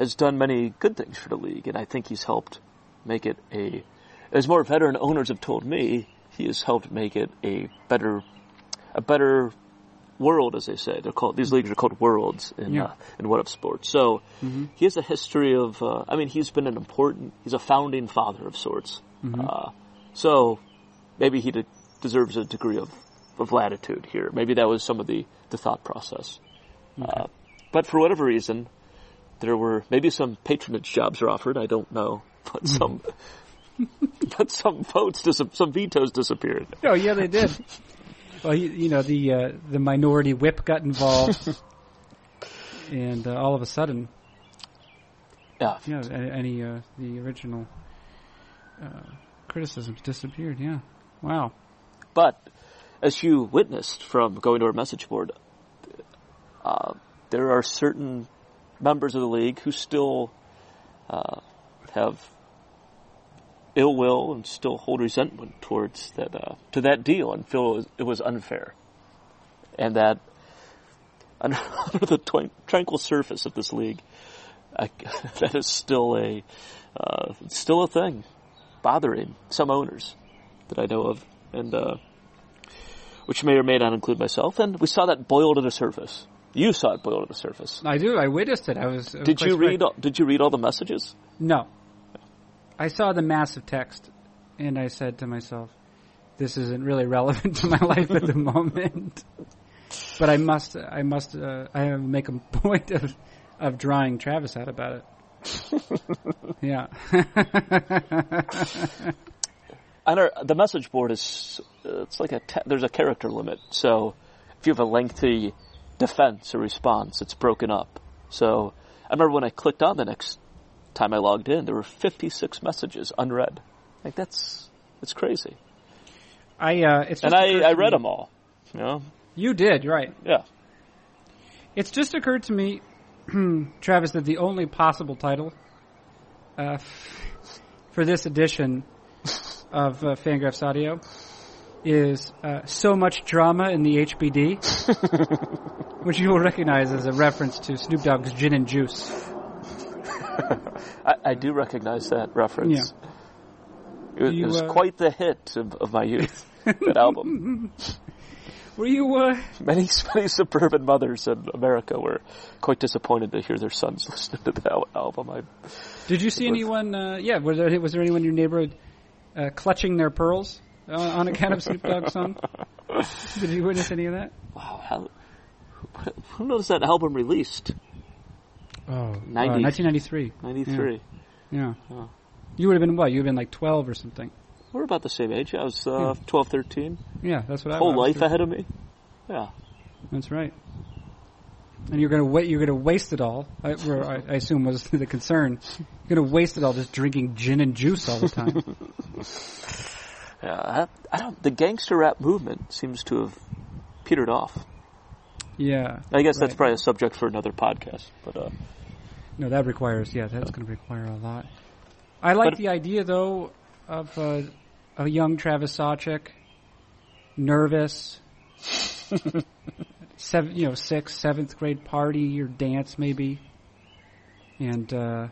Speaker 2: has done many good things for the league, and I think he's helped make it a, as more veteran owners have told me, he has helped make it a better, a better world, as they say. They're called these leagues are called worlds in
Speaker 1: Yeah.
Speaker 2: uh, in What If Sports. So he has a history of. Uh, I mean, he's been an important. He's a founding father of sorts. Uh, so maybe he de- deserves a degree of, of latitude here. Maybe that was some of the the thought process. Uh, but for whatever reason, there were maybe some patronage jobs are offered. I don't know, but some. but some votes, dis- some vetoes disappeared.
Speaker 1: Oh yeah, they did. well, you, you know the uh, the minority whip got involved, and uh, all of a sudden,
Speaker 2: Yeah,
Speaker 1: Yeah, any uh, the original uh, criticisms disappeared. Yeah, wow.
Speaker 2: But as you witnessed from going to our message board, uh, there are certain members of the league who still uh, have ill will and still hold resentment towards that uh, to that deal and feel it was, unfair, and that under, the tranquil surface of this league, I, that is still a uh, still a thing, bothering some owners that I know of, and uh, which may or may not include myself. And we saw that boil to the surface. You saw it boil to the surface.
Speaker 1: I do. I witnessed it. I was. I
Speaker 2: Did you
Speaker 1: surprised.
Speaker 2: read? All, did you read all the messages?
Speaker 1: No. I saw the massive text, and I said to myself, "This isn't really relevant to my life at the moment." But I must, I must, uh, I make a point of of drawing Travis out about it. yeah.
Speaker 2: On our, the message board is it's like a te- there's a character limit. So if you have a lengthy defense or response, it's broken up. So I remember when I clicked on the next time I logged in, there were 56 messages unread. Like that's that's crazy.
Speaker 1: I, uh, it's
Speaker 2: And I I read them all. You know,
Speaker 1: You did, right.
Speaker 2: yeah.
Speaker 1: It's just occurred to me, Travis, that the only possible title uh, for this edition of uh, Fangraphs Audio is uh, So Much Drama in the HBD, which you will recognize as a reference to Snoop Dogg's Gin and Juice.
Speaker 2: I, I do recognize that reference. It, was-
Speaker 1: You,
Speaker 2: it was
Speaker 1: uh,
Speaker 2: quite the hit of, of my youth. that album.
Speaker 1: Were you, uh,
Speaker 2: Many many suburban mothers in America were quite disappointed to hear their sons listening to that album. I,
Speaker 1: did you see
Speaker 2: was-
Speaker 1: anyone, uh, yeah, was there, was there anyone in your neighborhood uh, clutching their pearls uh, on account of Snoop Dogg's song? Did you witness any of that?
Speaker 2: wow, how, who knows that album released?
Speaker 1: Oh,
Speaker 2: 90.
Speaker 1: 1993.
Speaker 2: 93.
Speaker 1: Yeah.
Speaker 2: Oh.
Speaker 1: You would have been what? You would have been like 12 or something.
Speaker 2: We're about the same age. I was uh, 12, 13.
Speaker 1: Yeah, that's what I
Speaker 2: Whole
Speaker 1: I was
Speaker 2: life ahead of me. Yeah.
Speaker 1: That's right. And you're gonna wait. You're gonna waste it all. I, I, I assume was the concern. You're gonna waste it all just drinking gin and juice all the time.
Speaker 2: Yeah. I, I don't, the gangster rap movement seems to have petered off.
Speaker 1: Yeah.
Speaker 2: I guess that's probably a subject for another podcast. But uh,
Speaker 1: No, that requires. Yeah, that's gonna require a lot. I like
Speaker 2: But-
Speaker 1: the idea though of uh, a young Travis Sawchik, nervous. seven, you know, sixth, seventh grade party or dance maybe, and uh,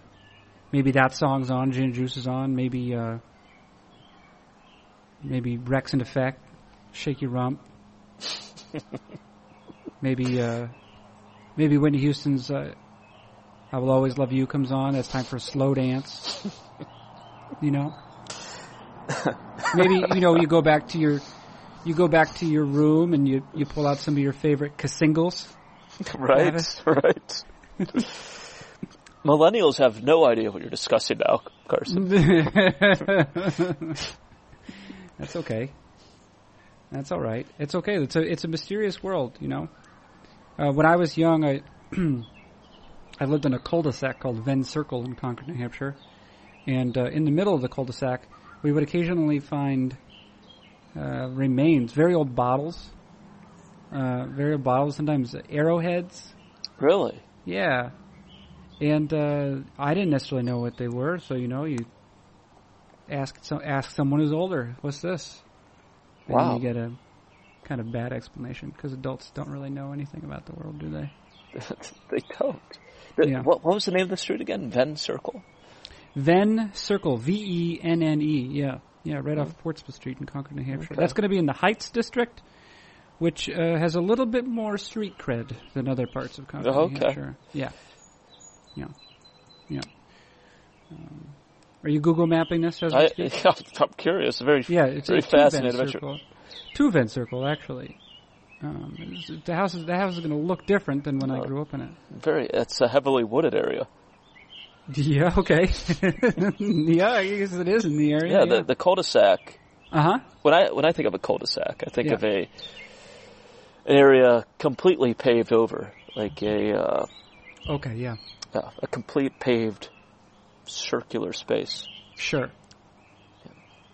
Speaker 1: maybe that song's on, Gin Juice is on, maybe uh, maybe Wreckx-n-Effect, Shake Your Rump, maybe uh, maybe Whitney Houston's uh, "I Will Always Love You" comes on. It's time for a slow dance, you know. maybe you know you go back to your you go back to your room and you you pull out some of your favorite singles.
Speaker 2: right, right. Millennials have no idea what you're discussing now, Carson.
Speaker 1: That's okay. That's all right. It's okay. It's a it's a mysterious world, you know. Uh, when I was young, I I lived in a cul-de-sac called Venn Circle in Concord, New Hampshire, and uh, in the middle of the cul-de-sac, we would occasionally find uh, remains, very old bottles, uh, very old bottles, sometimes arrowheads.
Speaker 2: Really?
Speaker 1: Yeah. And uh, I didn't necessarily know what they were, so you know, you ask so ask someone who's older, "What's this?" And
Speaker 2: Wow.
Speaker 1: you get a kind of bad explanation because adults don't really know anything about the world, do they?
Speaker 2: they don't. The-
Speaker 1: Yeah.
Speaker 2: What, what was the name of the street again? Venn Circle.
Speaker 1: Venn Circle, V E N N E, yeah, yeah, right off Portsmouth Street in Concord, New Hampshire.
Speaker 2: Okay.
Speaker 1: That's going to be in the Heights district, which uh, has a little bit more street cred than other parts of Concord,
Speaker 2: Oh,
Speaker 1: New. Hampshire. Yeah, yeah, yeah. Um, are you Google mapping this as
Speaker 2: I, I'm curious. Very,
Speaker 1: Yeah, it's
Speaker 2: very fascinating.
Speaker 1: circle. Two vent circle, actually. Um, the house is the house is going to look different than when I
Speaker 2: Oh.
Speaker 1: grew up in it.
Speaker 2: Very. It's a heavily wooded area.
Speaker 1: Yeah, okay. yeah, I guess it is in the area.
Speaker 2: Yeah, the, the cul-de-sac.
Speaker 1: uh huh.
Speaker 2: When I when I think of a cul-de-sac, I think
Speaker 1: Yeah.
Speaker 2: of a an area completely paved over, like a uh,
Speaker 1: Okay, yeah,
Speaker 2: yeah, a complete paved circular space.
Speaker 1: sure.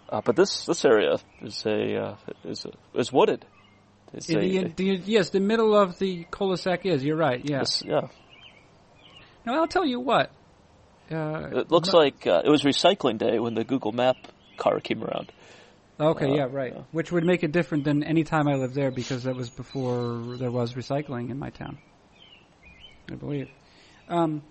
Speaker 2: Uh, but this this area is a uh, is a, is wooded. It's
Speaker 1: In
Speaker 2: a,
Speaker 1: the, the, yes, the middle of the cul-de-sac is. You're right. Yeah.
Speaker 2: yeah.
Speaker 1: Now I'll tell you what. Uh,
Speaker 2: It looks
Speaker 1: no-
Speaker 2: like uh, it was recycling day when the Google Map car came around.
Speaker 1: Okay,
Speaker 2: uh,
Speaker 1: yeah, right.
Speaker 2: yeah.
Speaker 1: Which would make it different than any time I lived there because that was before there was recycling in my town. I believe. Um,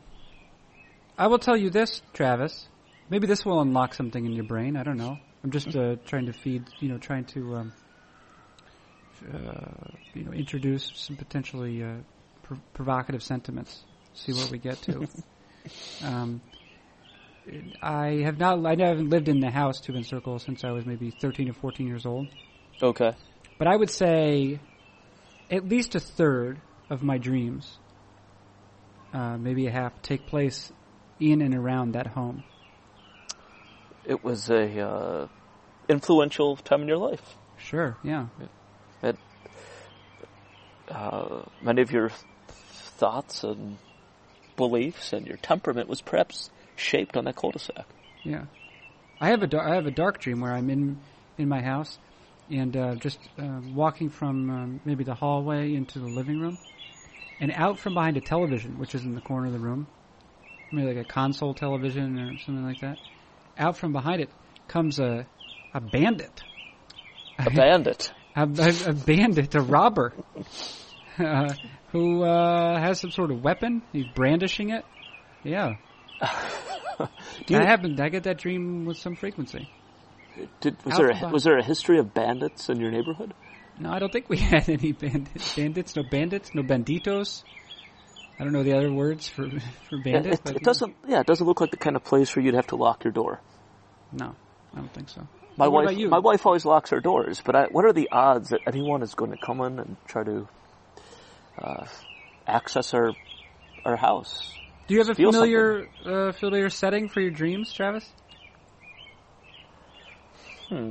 Speaker 1: I will tell you this, Travis. Maybe this will unlock something in your brain. I don't know. I'm just uh, trying to feed, you know, trying to, um, uh, you know, introduce some potentially uh, pr- provocative sentiments. See where we get to. um, I have not. I haven't lived in the house Tubin Circle since I was maybe 13 or 14 years old.
Speaker 2: Okay.
Speaker 1: But I would say at least a third of my dreams, uh, maybe a half, take place in and around that home.
Speaker 2: It was a uh, influential time in your life.
Speaker 1: Sure, yeah.
Speaker 2: It, uh, many of your thoughts and beliefs and your temperament was perhaps shaped on that cul-de-sac.
Speaker 1: Yeah. I have a dar- I have a dark dream where I'm in in my house and uh, just uh, walking from um, maybe the hallway into the living room, and out from behind a television, which is in the corner of the room, maybe like a console television or something like that. Out from behind it comes a a bandit,
Speaker 2: A bandit.
Speaker 1: a, a, a bandit, a robber, uh, who uh, has some sort of weapon. He's brandishing it. Yeah,
Speaker 2: Do you-
Speaker 1: that happened. I get that dream with some frequency.
Speaker 2: Did, was
Speaker 1: Out
Speaker 2: there a, was there a history of bandits in your neighborhood?
Speaker 1: No, I don't think we had any bandits. Bandits, no bandits, no banditos. I don't know the other words for for
Speaker 2: Yeah, it,
Speaker 1: but
Speaker 2: it doesn't. Yeah, it doesn't look like the kind of place where you'd have to lock your door.
Speaker 1: No, I don't think so.
Speaker 2: My
Speaker 1: What
Speaker 2: wife,
Speaker 1: about you?
Speaker 2: my wife always locks her doors. But I, what are the odds that anyone is going to come in and try to uh, access our our house?
Speaker 1: Do you have a familiar uh, familiar setting for your dreams, Travis?
Speaker 2: Hmm.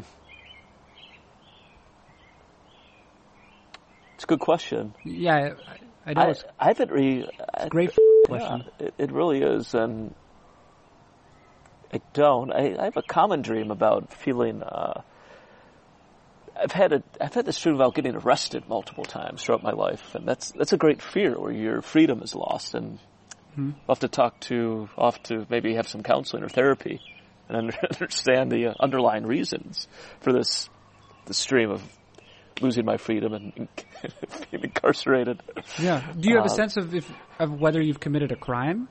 Speaker 2: It's a good question.
Speaker 1: Yeah, I, I know
Speaker 2: I,
Speaker 1: it's
Speaker 2: I haven't really. I-
Speaker 1: a great
Speaker 2: Yeah,
Speaker 1: question.
Speaker 2: it, it really is, and I don't. I, I have a common dream about feeling. Uh, I've had a I've had this dream about getting arrested multiple times throughout my life, and that's that's a great fear where your freedom is lost, and
Speaker 1: Hmm.
Speaker 2: I'll have to talk to, I'll have to maybe have some counseling or therapy, and understand the uh, underlying reasons for this the stream of losing my freedom and being incarcerated.
Speaker 1: Yeah. Do you have a
Speaker 2: Uh,
Speaker 1: sense of if of whether you've committed a crime,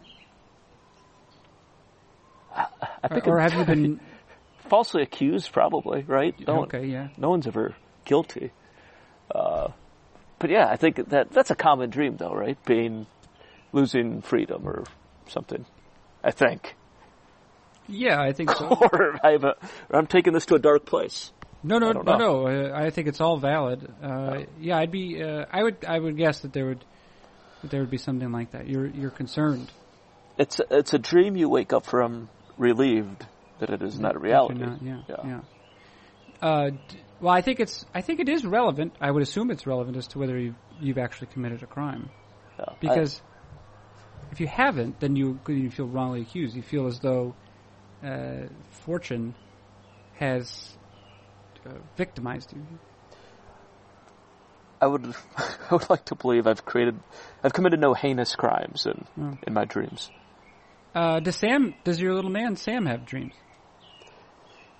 Speaker 2: I think
Speaker 1: or
Speaker 2: it-
Speaker 1: have you been?
Speaker 2: falsely accused, probably, right? No one-
Speaker 1: okay, yeah.
Speaker 2: no one's ever guilty. Uh, but yeah, I think that that's a common dream, though, right? Being losing freedom or something. I think,
Speaker 1: Yeah, I think so.
Speaker 2: or I have a, or I'm taking this to a dark place.
Speaker 1: No, no, no, no. Uh, I think it's all valid. Uh, yeah, I'd be. Uh, I would. I would guess that there would. That there would be something like that. You're. You're concerned.
Speaker 2: It's it's a dream you wake up from relieved that it is not a reality.
Speaker 1: not- yeah.
Speaker 2: Yeah.
Speaker 1: Yeah. Uh, d- well, I think it's. I think it is relevant. I would assume it's relevant as to whether you've, you've actually committed a crime.
Speaker 2: Yeah. I-
Speaker 1: Because if you haven't, then you you feel wrongly accused. You feel as though uh, fortune has victimized you.
Speaker 2: I would I would like to believe I've created I've committed no heinous crimes in
Speaker 1: Oh.
Speaker 2: in my dreams.
Speaker 1: Uh, does Sam? Does your little man Sam have dreams?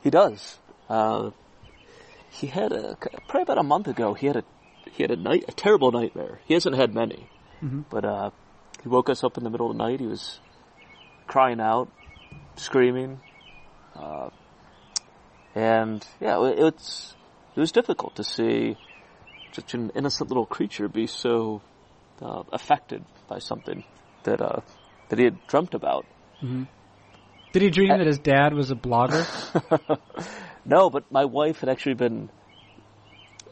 Speaker 2: He does. Uh, he had a probably about a month ago. He had a he had a night a terrible nightmare. He hasn't had many,
Speaker 1: Mhm.
Speaker 2: but uh, he woke us up in the middle of the night. He was crying out, screaming, uh, and yeah, it, it's it was difficult to see such an innocent little creature be so uh, affected by something that uh, that he had dreamt about.
Speaker 1: Did he dream that his dad was a blogger?
Speaker 2: No, but my wife had actually been.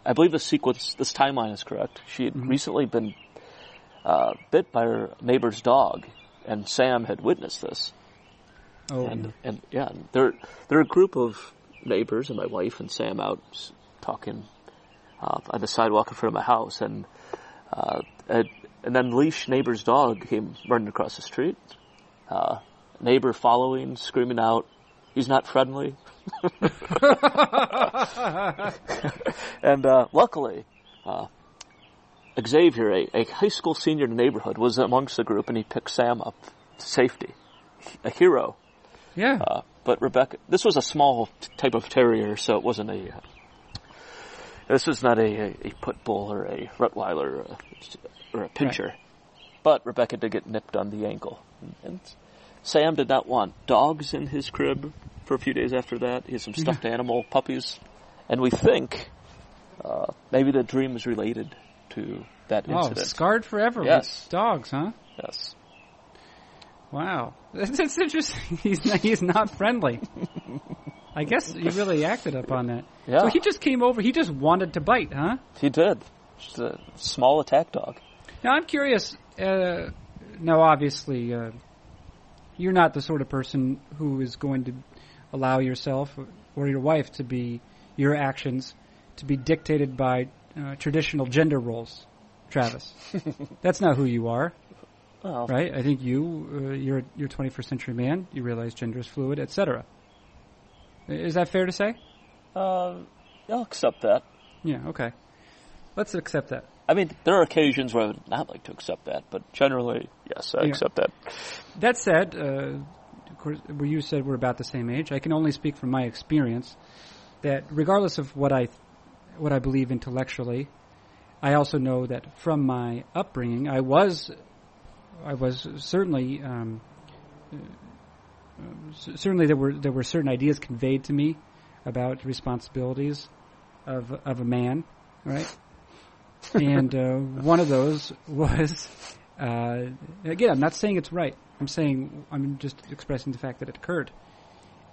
Speaker 2: I believe the sequence, this timeline is correct. She had recently been uh, bit by her neighbor's dog, and Sam had witnessed this.
Speaker 1: Oh,
Speaker 2: And and yeah, they're they're a group of neighbors and my wife and Sam out talking uh, on the sidewalk in front of my house, and uh, then leash neighbor's dog came running across the street. Uh, neighbor following, screaming out, "He's not friendly." and uh, luckily, uh, Xavier, a, a high school senior in the neighborhood, was amongst the group, and he picked Sam up to safety. A hero.
Speaker 1: yeah.
Speaker 2: Uh, but Rebecca, this was a small t- type of terrier, so it wasn't a. Uh, this was not a, a, a pit bull or a Rottweiler or a, or a pinscher. But Rebecca did get nipped on the ankle, and Sam did not want dogs in his crib for a few days after that. He had some stuffed animal puppies, and we think uh, maybe the dream is related to that
Speaker 1: Oh,
Speaker 2: incident.
Speaker 1: scarred forever
Speaker 2: Yes.
Speaker 1: with dogs, huh?
Speaker 2: yes.
Speaker 1: Wow, that's, interesting. He's not, he's not friendly. I guess he really acted upon that.
Speaker 2: Yeah.
Speaker 1: So he just came over. He just wanted to bite, huh?
Speaker 2: He did. Just a small attack dog.
Speaker 1: Now I'm curious. Uh, now, obviously, uh, you're not the sort of person who is going to allow yourself or your wife to be your actions to be dictated by uh, traditional gender roles. Travis, that's not who you are,
Speaker 2: Well,
Speaker 1: right? I think you uh, you're you're a 21st century man. You realize gender is fluid, etc. Is that fair to say?
Speaker 2: uh, I'll accept that.
Speaker 1: Yeah. Okay. Let's accept that.
Speaker 2: I mean, there are occasions where I would not like to accept that, but generally, yes, I
Speaker 1: Yeah.
Speaker 2: accept that.
Speaker 1: That said, uh, of course, where you said we're about the same age, I can only speak from my experience. That regardless of what I, what I believe intellectually, I also know that from my upbringing, I was, I was certainly, um, uh, certainly there were there were certain ideas conveyed to me about responsibilities of of a man, right? and uh, one of those was uh, again, I'm not saying it's right. I'm saying I'm just expressing the fact that it occurred.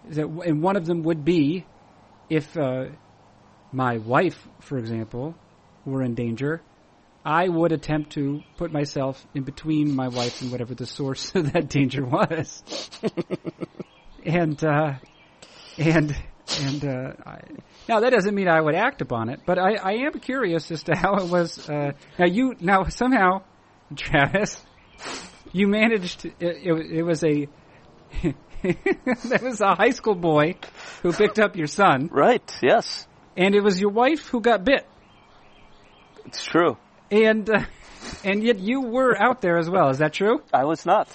Speaker 1: That and one of them would be if uh, my wife, for example, were in danger, I would attempt to put myself in between my wife and whatever the source of that danger was. and uh, and and uh, I, now that doesn't mean I would act upon it, but I, I am curious as to how it was. Uh, now you now somehow, Travis, you managed. To, it, it, it was a that was a high school boy who picked up your son,
Speaker 2: Right, yes,
Speaker 1: and it was your wife who got bit,
Speaker 2: it's true.
Speaker 1: And uh, and yet you were out there as well. Is that true?
Speaker 2: I was not.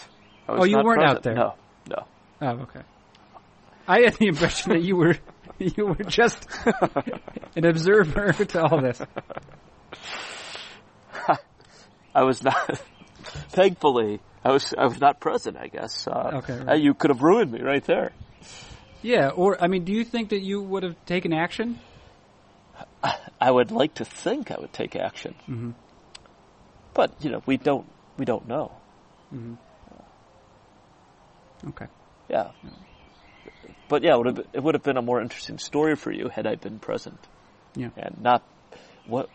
Speaker 2: I was
Speaker 1: Oh, you
Speaker 2: not
Speaker 1: weren't out there.
Speaker 2: No, no.
Speaker 1: Oh, okay. I had the impression that you were you were just an observer to all this.
Speaker 2: I was not. Thankfully, I was. I was not present. I guess. Uh,
Speaker 1: Okay, right.
Speaker 2: uh, you could have ruined me right there.
Speaker 1: Yeah, or I mean, do you think that you would have taken action?
Speaker 2: I would like to think I would take action,
Speaker 1: Mm-hmm.
Speaker 2: But you know, we don't. We don't know.
Speaker 1: Okay.
Speaker 2: Yeah. But yeah, it would have, it would have been a more interesting story for you had I been present.
Speaker 1: Yeah.
Speaker 2: And not what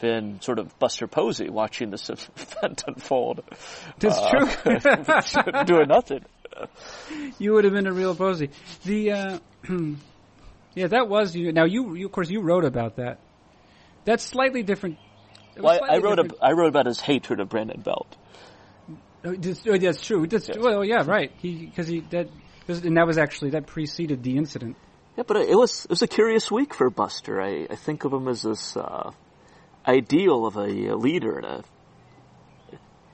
Speaker 2: been sort of Buster Posey watching this event unfold.
Speaker 1: That's
Speaker 2: Uh,
Speaker 1: true.
Speaker 2: doing nothing.
Speaker 1: you would have been a real Posey. The uh, yeah, that was you. Now you, you, of course, you wrote about that. That's slightly different.
Speaker 2: Well, I, I wrote
Speaker 1: different-
Speaker 2: a, I wrote about his hatred of Brandon Belt.
Speaker 1: Oh, that's, oh, that's true. That's,
Speaker 2: Yes.
Speaker 1: Well, yeah, right. He because he that and that was actually that preceded the incident.
Speaker 2: Yeah, but it was it was a curious week for Buster. I, I think of him as this uh, ideal of a, leader and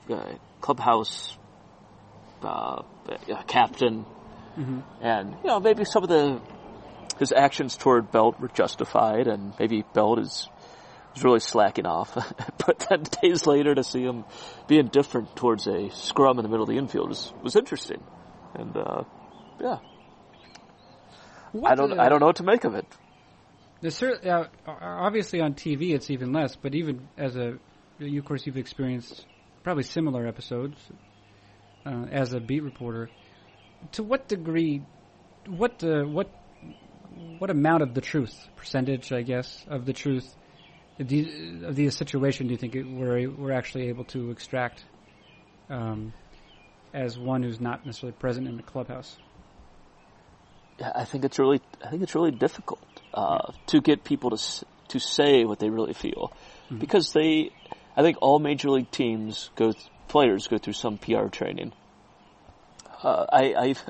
Speaker 2: a, a clubhouse uh, a captain, and you know maybe some of the his actions toward Belt were justified, and maybe Belt is is really slacking off. but then days later to see him be indifferent towards a scrum in the middle of the infield was, was interesting, and uh, yeah, I don't I don't know what to make of it.
Speaker 1: There's cer- uh, obviously on TV it's even less, but even as a, you of course you've experienced probably similar episodes uh, as a beat reporter. To what degree, what uh, what what amount of the truth, percentage I guess of the truth the, of the situation do you think it, we're we're actually able to extract um, as one who's not necessarily present in the clubhouse?
Speaker 2: I think it's really, I think it's really difficult uh, to get people to to say what they really feel, because they, I think all major league teams go, th- players go through some PR training. Uh, I, I've,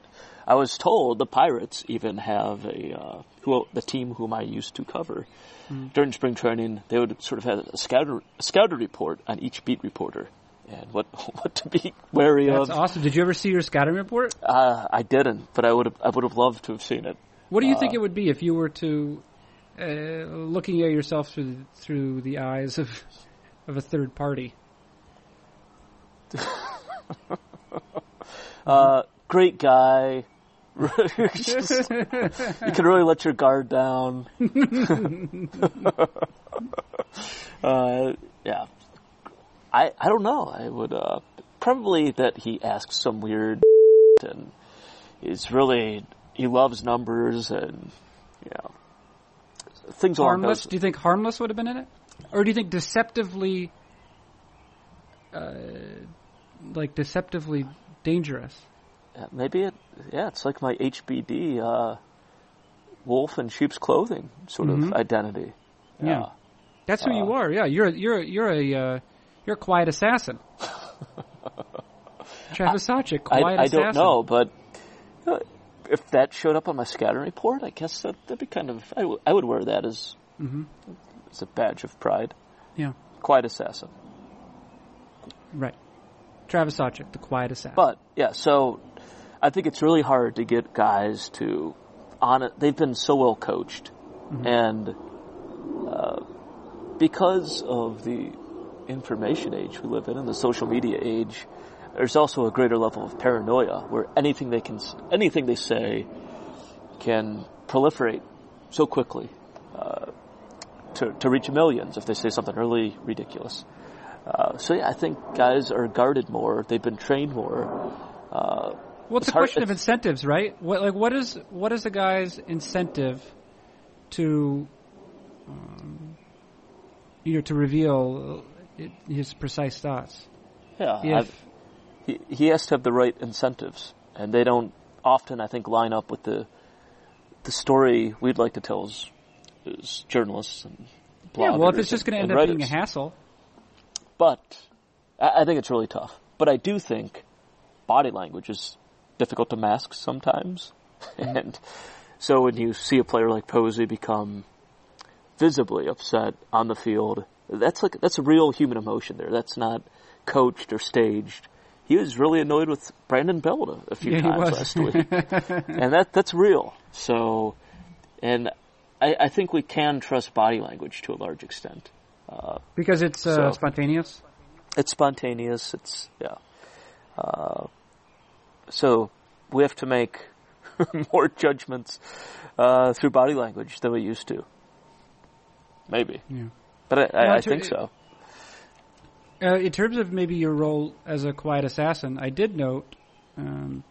Speaker 2: I was told the Pirates even have a uh, who the team whom I used to cover during spring training. They would sort of have a scouter a scouting report on each beat reporter and what what to be wary
Speaker 1: That's
Speaker 2: of.
Speaker 1: That's awesome. Did you ever see your scouting report?
Speaker 2: Uh, I didn't, but I would have I would have loved to have seen it.
Speaker 1: What do you think it would be if you were to uh, looking at yourself through the, through the eyes of of a third party?
Speaker 2: Uh, great guy. Just- you can really let your guard down. uh, yeah, I I don't know. I would uh, probably that he asks some weird and is really he loves numbers and you know things
Speaker 1: harmless. Do you think harmless would have been in it, or do you think deceptively, uh, like deceptively dangerous?
Speaker 2: Yeah, Maybe it, yeah, it's like my HBD, uh, wolf in sheep's clothing sort of identity.
Speaker 1: Mm-hmm. Yeah. That's who you
Speaker 2: Uh,
Speaker 1: are. Yeah, you're you're you're a uh, you're a quiet assassin. Travis Sawchik,
Speaker 2: I,
Speaker 1: quiet
Speaker 2: I
Speaker 1: assassin.
Speaker 2: I don't know, but uh, if that showed up on my scouting report, I guess that, that'd be kind of, I, w- I would wear that as,
Speaker 1: Mm-hmm.
Speaker 2: as a badge of pride.
Speaker 1: Yeah,
Speaker 2: Quiet assassin.
Speaker 1: right. Travis Sawchik, the quiet assassin.
Speaker 2: But, yeah, so I think it's really hard to get guys to, on it, they've been so well coached. And, uh, because of the information age we live in and the social media age, there's also a greater level of paranoia where anything they can, anything they say can proliferate so quickly, uh, to, to reach millions if they say something really ridiculous. Uh, so yeah, I think guys are guarded more. They've been trained more.
Speaker 1: Well, it's
Speaker 2: it's
Speaker 1: a
Speaker 2: hard-
Speaker 1: question of incentives, right? What like what is what is a guy's incentive to, um, you know, to reveal his precise thoughts?
Speaker 2: yeah,
Speaker 1: If
Speaker 2: he, he has to have the right incentives, and they don't often, I think, line up with the the story we'd like to tell as, as journalists and bloggers.
Speaker 1: yeah, well, if it's just going to end up being a hassle,
Speaker 2: But I, I think it's really tough. But I do think body language is difficult to mask sometimes. and so when you see a player like Posey become visibly upset on the field, that's like that's a real human emotion there. That's not coached or staged. He was really annoyed with Brandon Belt a, few
Speaker 1: Yeah,
Speaker 2: times last week, and that that's real. So, and I, I think we can trust body language to a large extent.
Speaker 1: because it's uh,
Speaker 2: So-
Speaker 1: spontaneous.
Speaker 2: It's spontaneous. It's yeah. Uh, so we have to make more judgments uh, through body language than we used to. Maybe,
Speaker 1: Yeah.
Speaker 2: but I, I, I think so.
Speaker 1: Uh, in terms of maybe your role as a quiet assassin, I did note, um,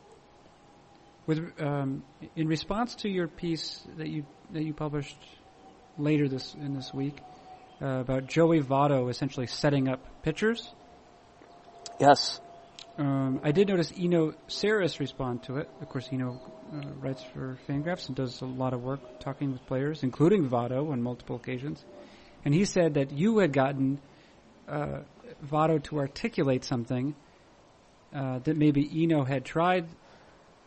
Speaker 1: with um, in response to your piece that you that you published later this in this week uh, about Joey Votto essentially setting up pitchers.
Speaker 2: Yes,
Speaker 1: Um, I did notice Eno Sarris respond to it. Of course, Eno uh, writes for Fangraphs and does a lot of work talking with players, including Votto on multiple occasions. And he said that you had gotten uh, to articulate something uh, that maybe Eno had tried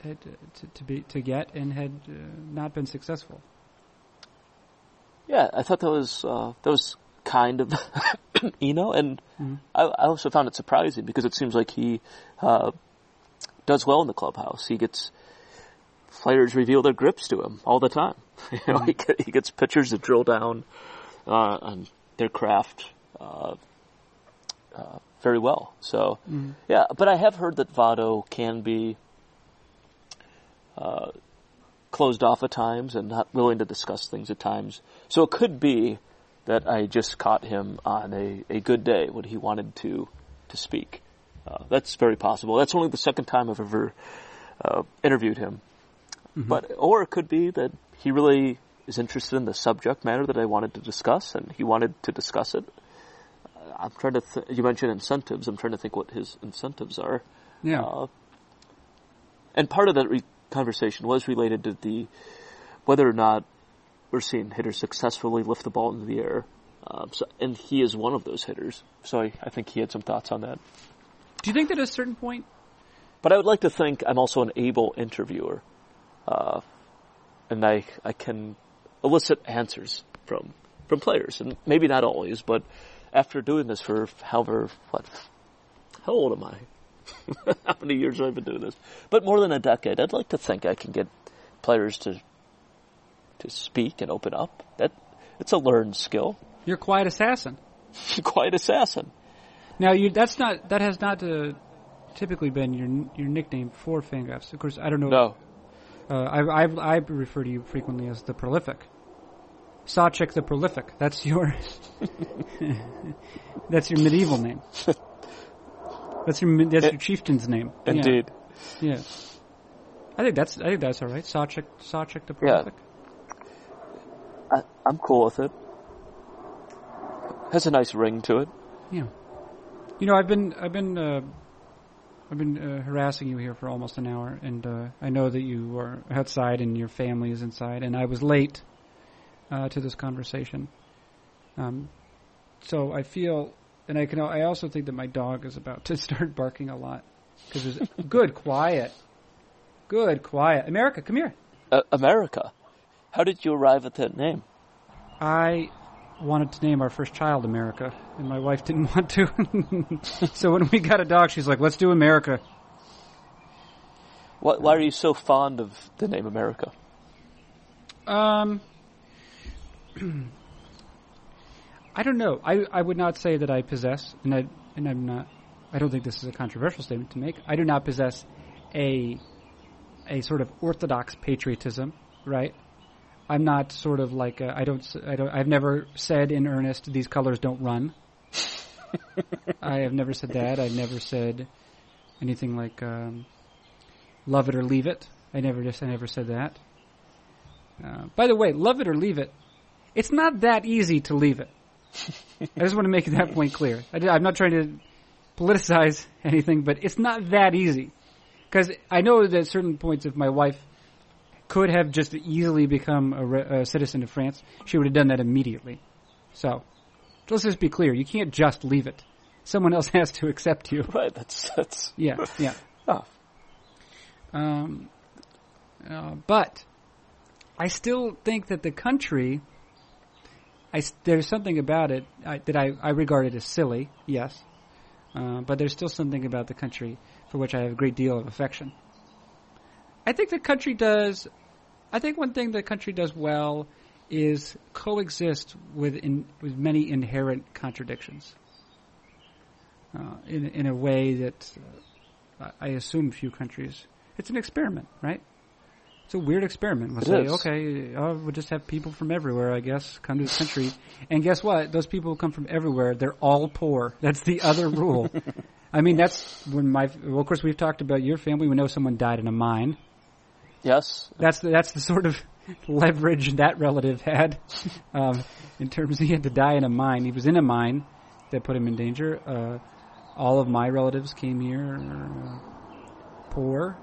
Speaker 1: had, uh, to, to be to get and had uh, not been successful.
Speaker 2: yeah. I thought that was uh, that was kind of Eno, and I, I also found it surprising because it seems like he uh, does well in the clubhouse. He gets players reveal their grips to him all the time. You know, he, get, he gets pitchers to drill down uh, on their craft uh, uh, very well. So, yeah, but I have heard that Votto can be uh, closed off at times and not willing to discuss things at times. So it could be that I just caught him on a, a good day when he wanted to to speak. Uh, that's very possible. That's only the second time I've ever uh, interviewed him. But or it could be that he really is interested in the subject matter that I wanted to discuss, and he wanted to discuss it. Uh, I'm trying to. Th- you mentioned incentives. I'm trying to think what his incentives are.
Speaker 1: Yeah.
Speaker 2: Uh, and part of that re- conversation was related to the whether or not we're seeing hitters successfully lift the ball into the air. Um, so, and he is one of those hitters. So I, I think he had some thoughts on that.
Speaker 1: Do you think that at a certain point
Speaker 2: But I would like to think I'm also an able interviewer, uh, and I I can elicit answers from from players, and maybe not always, but after doing this for however what how old am I? how many years have I been doing this? But more than a decade. I'd like to think I can get players to to speak and open up. That it's a learned skill.
Speaker 1: you're a quiet assassin?
Speaker 2: Quite assassin.
Speaker 1: Now, you that's not that has not uh, typically been your your nickname for Fangraphs. Of course, I don't know.
Speaker 2: No.
Speaker 1: Uh, I, I I refer to you frequently as the prolific. Sawchik the prolific. That's your that's your medieval name. That's your that's your chieftain's name.
Speaker 2: Indeed.
Speaker 1: Yeah. I think that's I think that's all right. Sawchik Sawchik the
Speaker 2: Yeah. I, I'm cool with it. Has a nice ring to it.
Speaker 1: Yeah. You know, I've been I've been uh, I've been uh, harassing you here for almost an hour, and uh, I know that you are outside and your family is inside, and I was late uh, to this conversation. Um, so I feel, and I can I also think that my dog is about to start barking a lot because there's good quiet, good quiet. America, come here.
Speaker 2: Uh, America. How did you arrive at that name?
Speaker 1: I wanted to name our first child America, and my wife didn't want to. so when we got a dog, she's like, "Let's do America."
Speaker 2: Why, why are you so fond of the name America?
Speaker 1: Um, I don't know. I I would not say that I possess, and I and I'm not. I don't think this is a controversial statement to make. I do not possess a a sort of orthodox patriotism, right? I'm not sort of like I don't I don't I've never said in earnest these colors don't run. I have never said that. I've never said anything like um, love it or leave it. I never just I never said that. Uh, by the way, love it or leave it. It's not that easy to leave it. I just want to make that point clear. I, am not trying to politicize anything, but it's not that easy. Because I know that at certain points, if my wife could have just easily become a, re- a citizen of France, she would have done that immediately. So, let's just be clear. You can't just leave it. Someone else has to accept you.
Speaker 2: Right. That's that's.
Speaker 1: Yeah, yeah.
Speaker 2: Oh,
Speaker 1: Um, uh, but I still think that the country, I there's something about it I, that I, I regard it as silly, yes, uh, but there's still something about the country for which I have a great deal of affection. I think the country does. I think one thing the country does well is coexist with in, with many inherent contradictions. Uh, in in a way that uh, I assume few countries. It's an experiment, right? It's a weird experiment. We'll say, okay, uh, we'll just have people from everywhere, I guess, come to this country. And guess what? Those people who come from everywhere, they're all poor. That's the other rule. I mean, that's when my, well, of course, we've talked about your family. We know someone died in a mine.
Speaker 2: Yes.
Speaker 1: That's the, that's the sort of leverage that relative had, um, in terms he had to die in a mine. He was in a mine that put him in danger. Uh, all of my relatives came here uh, poor,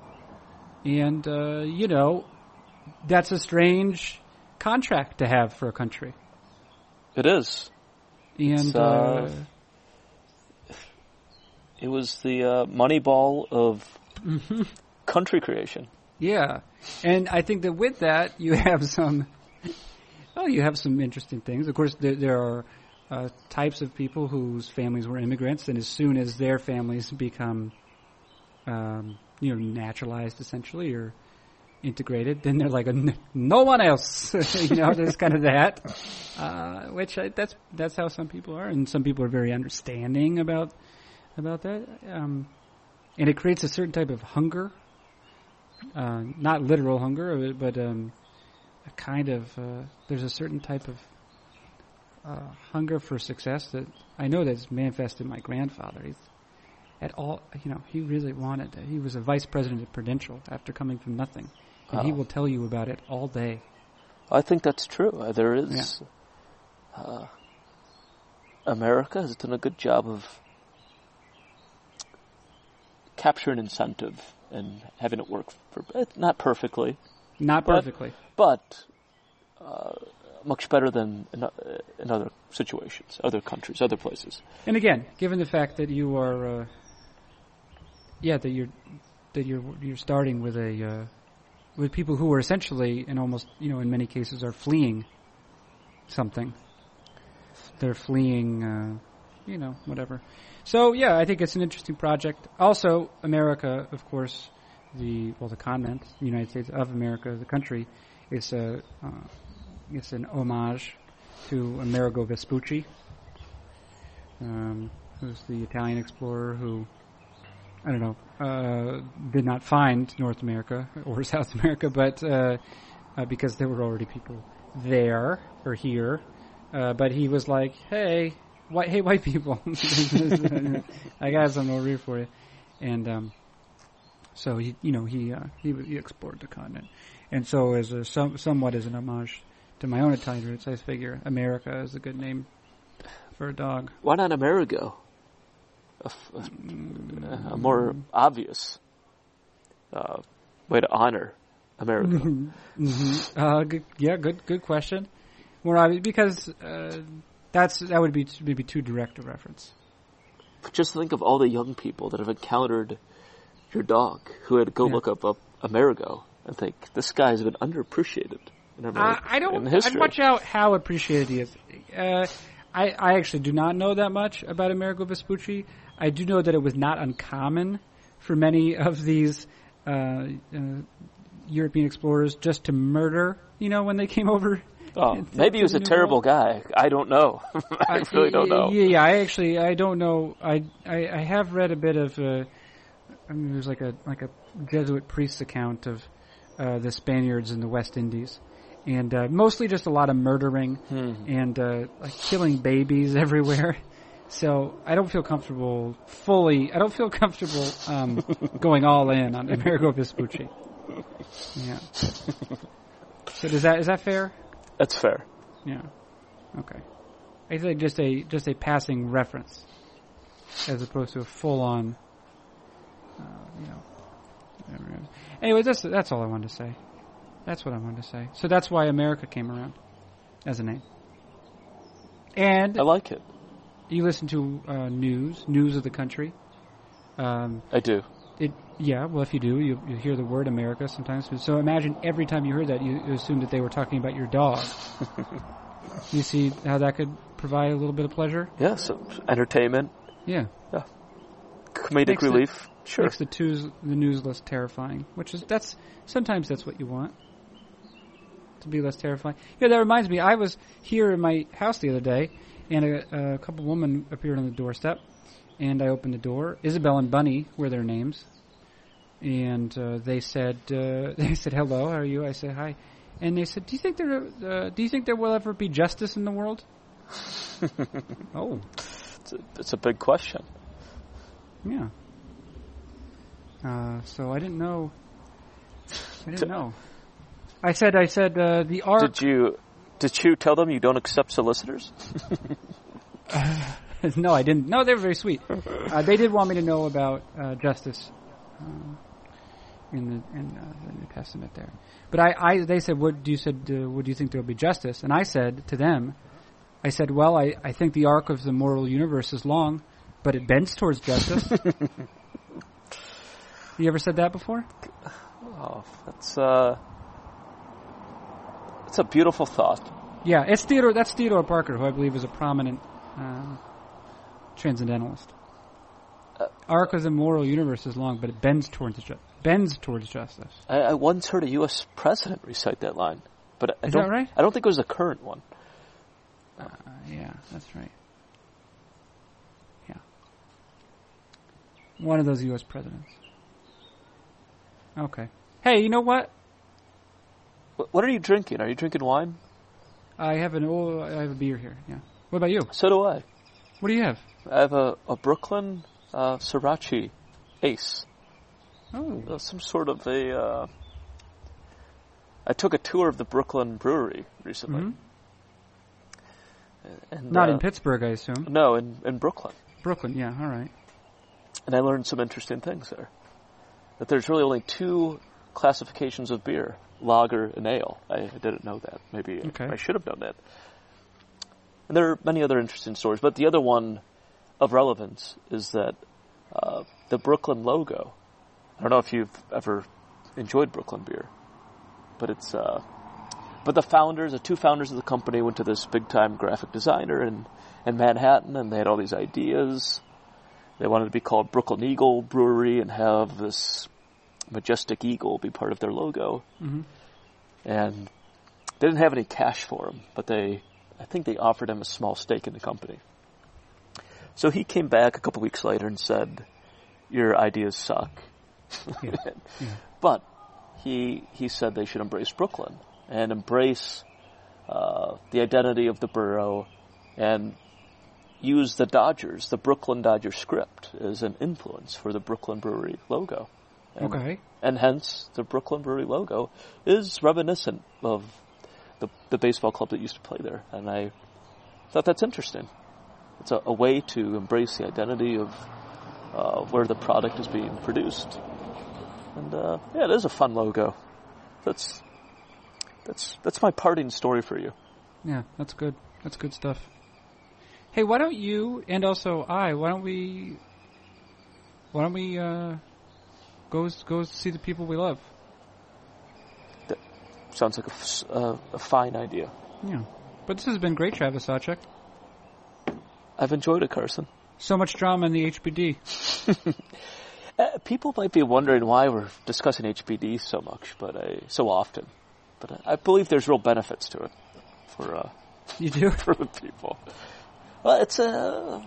Speaker 1: and uh, you know, that's a strange contract to have for a country.
Speaker 2: It is.
Speaker 1: And uh,
Speaker 2: uh, It was the uh, money ball of
Speaker 1: Mm-hmm.
Speaker 2: country creation.
Speaker 1: Yeah, and I think that with that you have some, oh, you have some interesting things. Of course, there, there are uh, types of people whose families were immigrants, and as soon as their families become, um, you know, naturalized essentially or integrated, then they're like, "N- no one else. you know, there's kind of that, uh, which I, that's that's how some people are, and some people are very understanding about about that. Um, and it creates a certain type of hunger uh, not literal hunger, uh, but um, a kind of uh, there's a certain type of uh, hunger for success that I know that's manifested in my grandfather. He's at all, you know, he really wanted. He was a vice president at Prudential after coming from nothing, and he
Speaker 2: Oh.
Speaker 1: will tell you about it all day.
Speaker 2: I think that's true. Uh, There is. Uh, America has done a good job of capturing incentive and having it work for eh, not perfectly,
Speaker 1: Not
Speaker 2: But-
Speaker 1: perfectly.
Speaker 2: but uh, much better than in, uh, in other situations, other countries, other places.
Speaker 1: And again, given the fact that you are, uh, yeah, that you're that you're you're starting with a uh, with people who are essentially, and almost, you know, in many cases, are fleeing something. They're fleeing, uh, you know, whatever. So yeah, I think it's an interesting project. Also, America, of course, the well, the continent, the United States of America, the country, is a uh, it's an homage to Amerigo Vespucci um, who's the Italian explorer who I don't know, uh, did not find North America or South America, but uh, uh, because there were already people there or here. Uh, but he was like, "Hey, white, hey, white people, I got something over here for you," and um, so he, you know, he uh, he, he explored the continent, and so as a some, somewhat as an homage to my own Italian roots, I figure America is a good name for a dog.
Speaker 2: Why not Amerigo? A, f- a- a more obvious uh, way to honor America.
Speaker 1: hmm Uh, good, yeah, good, good question. More obvious because uh, that's that would be maybe too direct a reference.
Speaker 2: But just think of all the young people that have encountered your dog who had to go
Speaker 1: Yeah.
Speaker 2: look up, up Amerigo and think this guy's been underappreciated in
Speaker 1: Uh, I don't. I'd watch out how appreciated he is. Uh, I, I actually do not know that much about Amerigo Vespucci. I do know that it was not uncommon for many of these uh, uh, European explorers just to murder. You know, when they came over.
Speaker 2: Oh, maybe he was a terrible guy. I don't know. I really don't know.
Speaker 1: Yeah. I actually, I don't know. I, I, I have read a bit of. Uh, I mean, there's like a like a Jesuit priest's account of uh, the Spaniards in the West Indies, and uh, mostly just a lot of murdering
Speaker 2: Hmm.
Speaker 1: and uh, like killing babies everywhere. So I don't feel comfortable fully. I don't feel comfortable um, going all in on Amerigo Vespucci. Yeah. So is that is that fair?
Speaker 2: That's fair.
Speaker 1: Yeah. Okay. I think just a just a passing reference, as opposed to a full on. Uh, you know. whatever it is. Anyway, that's that's all I wanted to say. That's what I wanted to say. So that's why America came around as a name. And
Speaker 2: I like it.
Speaker 1: you listen to uh, news, news of the country. Um,
Speaker 2: I do.
Speaker 1: It yeah. Well, if you do, you, you hear the word America sometimes. So imagine every time you heard that, you, you assumed that they were talking about your dog. you see how that could provide a little bit of pleasure?
Speaker 2: Yeah, some entertainment,
Speaker 1: Yeah. yeah.
Speaker 2: comedic
Speaker 1: Makes
Speaker 2: relief. Sure.
Speaker 1: Makes the twos, the news less terrifying, which is that's sometimes that's what you want to be less terrifying. Yeah, that reminds me. I was here in my house the other day, and a, a couple women appeared on the doorstep, and I opened the door. Isabel and Bunny were their names, and uh, they said uh, they said hello. How are you? I said hi, and they said, Do you think there uh, Do you think there will ever be justice in the world? oh,
Speaker 2: It's a, it's a big question.
Speaker 1: yeah. Uh, so I didn't know. I didn't know. I said, I said, uh, the ark.
Speaker 2: Did you did you tell them you don't accept solicitors?
Speaker 1: no, I didn't. No, they were very sweet. Uh, they did want me to know about uh, justice um, in the in uh, the New Testament there. But I, I they said, "What do you said? Uh, what do you think there will be justice?" And I said to them, "I said, well, I, I think the arc of the moral universe is long, but it bends towards justice." you ever said that before?
Speaker 2: Oh, that's uh, that's a beautiful thought.
Speaker 1: Yeah, it's Theodore. That's Theodore Parker, who I believe is a prominent um, transcendentalist. Arc of the moral universe is long, but it bends towards ju- bends towards justice.
Speaker 2: I, I once heard a U.S. president recite that line, but I
Speaker 1: Is
Speaker 2: don't.
Speaker 1: that right?
Speaker 2: I don't think it was the current one.
Speaker 1: Uh, yeah, that's right. Yeah, one of those U.S. presidents. Okay. Hey, you know what?
Speaker 2: What are you drinking? Are you drinking wine?
Speaker 1: I have an oh, I have a beer here. Yeah. What about you?
Speaker 2: So do I.
Speaker 1: What do you have?
Speaker 2: I have a, a Brooklyn uh, Sorachi Ace.
Speaker 1: Oh,
Speaker 2: Uh, some sort of a. Uh, I took a tour of the Brooklyn Brewery recently.
Speaker 1: Mhm.
Speaker 2: And,
Speaker 1: not
Speaker 2: uh,
Speaker 1: in Pittsburgh, I assume.
Speaker 2: No, in, in Brooklyn.
Speaker 1: Brooklyn. Yeah. All right.
Speaker 2: And I learned some interesting things there. That there's really only two classifications of beer lager and ale. I, I didn't know that. Maybe
Speaker 1: Okay.
Speaker 2: I should have known that. And there are many other interesting stories, but the other one of relevance is that uh, the Brooklyn logo. I don't know if you've ever enjoyed Brooklyn beer, but it's. Uh, but the founders, the two founders of the company, went to this big time graphic designer in, in Manhattan, and they had all these ideas. They wanted to be called Brooklyn Eagle Brewery and have this majestic eagle be part of their logo.
Speaker 1: Mhm.
Speaker 2: And they didn't have any cash for him, but they, I think they offered him a small stake in the company. So he came back a couple weeks later and said, your ideas suck.
Speaker 1: Yeah. Yeah.
Speaker 2: But he he said they should embrace Brooklyn and embrace uh, the identity of the borough and use the Dodgers, the Brooklyn Dodger script, as an influence for the Brooklyn Brewery logo. And,
Speaker 1: Okay.
Speaker 2: And hence, the Brooklyn Brewery logo is reminiscent of the, the baseball club that used to play there. And I thought that's interesting. It's a, a way to embrace the identity of uh, where the product is being produced. And uh, yeah, it is a fun logo. That's that's that's my parting story for you.
Speaker 1: Yeah, that's good. That's good stuff. Hey, why don't you and also I? Why don't we? Why don't we uh, go go see the people we love?
Speaker 2: Sounds like a, f- uh, a fine idea.
Speaker 1: Yeah. But this has been great, Travis Sawchik.
Speaker 2: I've enjoyed it, Carson.
Speaker 1: So much drama in the HBD.
Speaker 2: Uh, people might be wondering why we're discussing HBD so much, but I, so often. But I, I believe there's real benefits to it for uh,
Speaker 1: You do?
Speaker 2: for the people. Well, it's a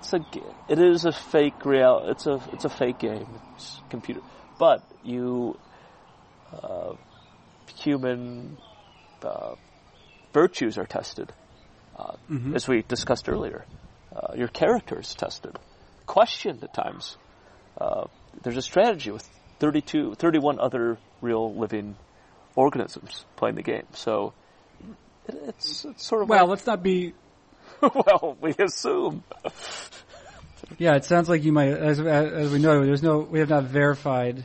Speaker 2: it's a it is a fake real it's a it's a fake game. It's computer, but you uh, human uh, virtues are tested, uh,
Speaker 1: Mhm.
Speaker 2: as we discussed earlier. Uh, your character is tested, questioned at times. Uh, there's a strategy with 32, 31 other real living organisms playing the game. So it, it's it's sort of
Speaker 1: Well,
Speaker 2: like-
Speaker 1: let's not be.
Speaker 2: well, we assume.
Speaker 1: Yeah, it sounds like you might, as as we know, there's no, we have not verified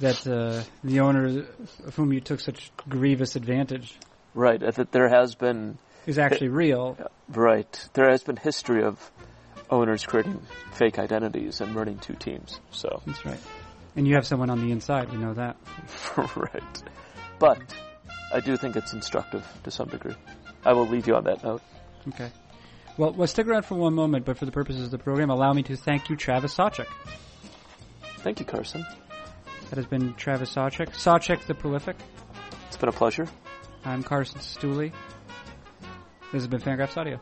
Speaker 1: that uh, the owner of whom you took such grievous advantage
Speaker 2: Right, that there has been
Speaker 1: is actually real.
Speaker 2: right there has been history of owners creating fake identities and running two teams. So
Speaker 1: That's right. And you have someone on the inside. We know that.
Speaker 2: right, but I do think it's instructive to some degree. I will leave you on that note.
Speaker 1: Okay. Well, well, stick around for one moment, but for the purposes of the program, allow me to thank you, Travis Sawchik.
Speaker 2: Thank you, Carson.
Speaker 1: That has been Travis Sawchik. Sawchik the Prolific.
Speaker 2: It's been a pleasure.
Speaker 1: I'm Carson Cistulli. This has been Fangraphs Audio.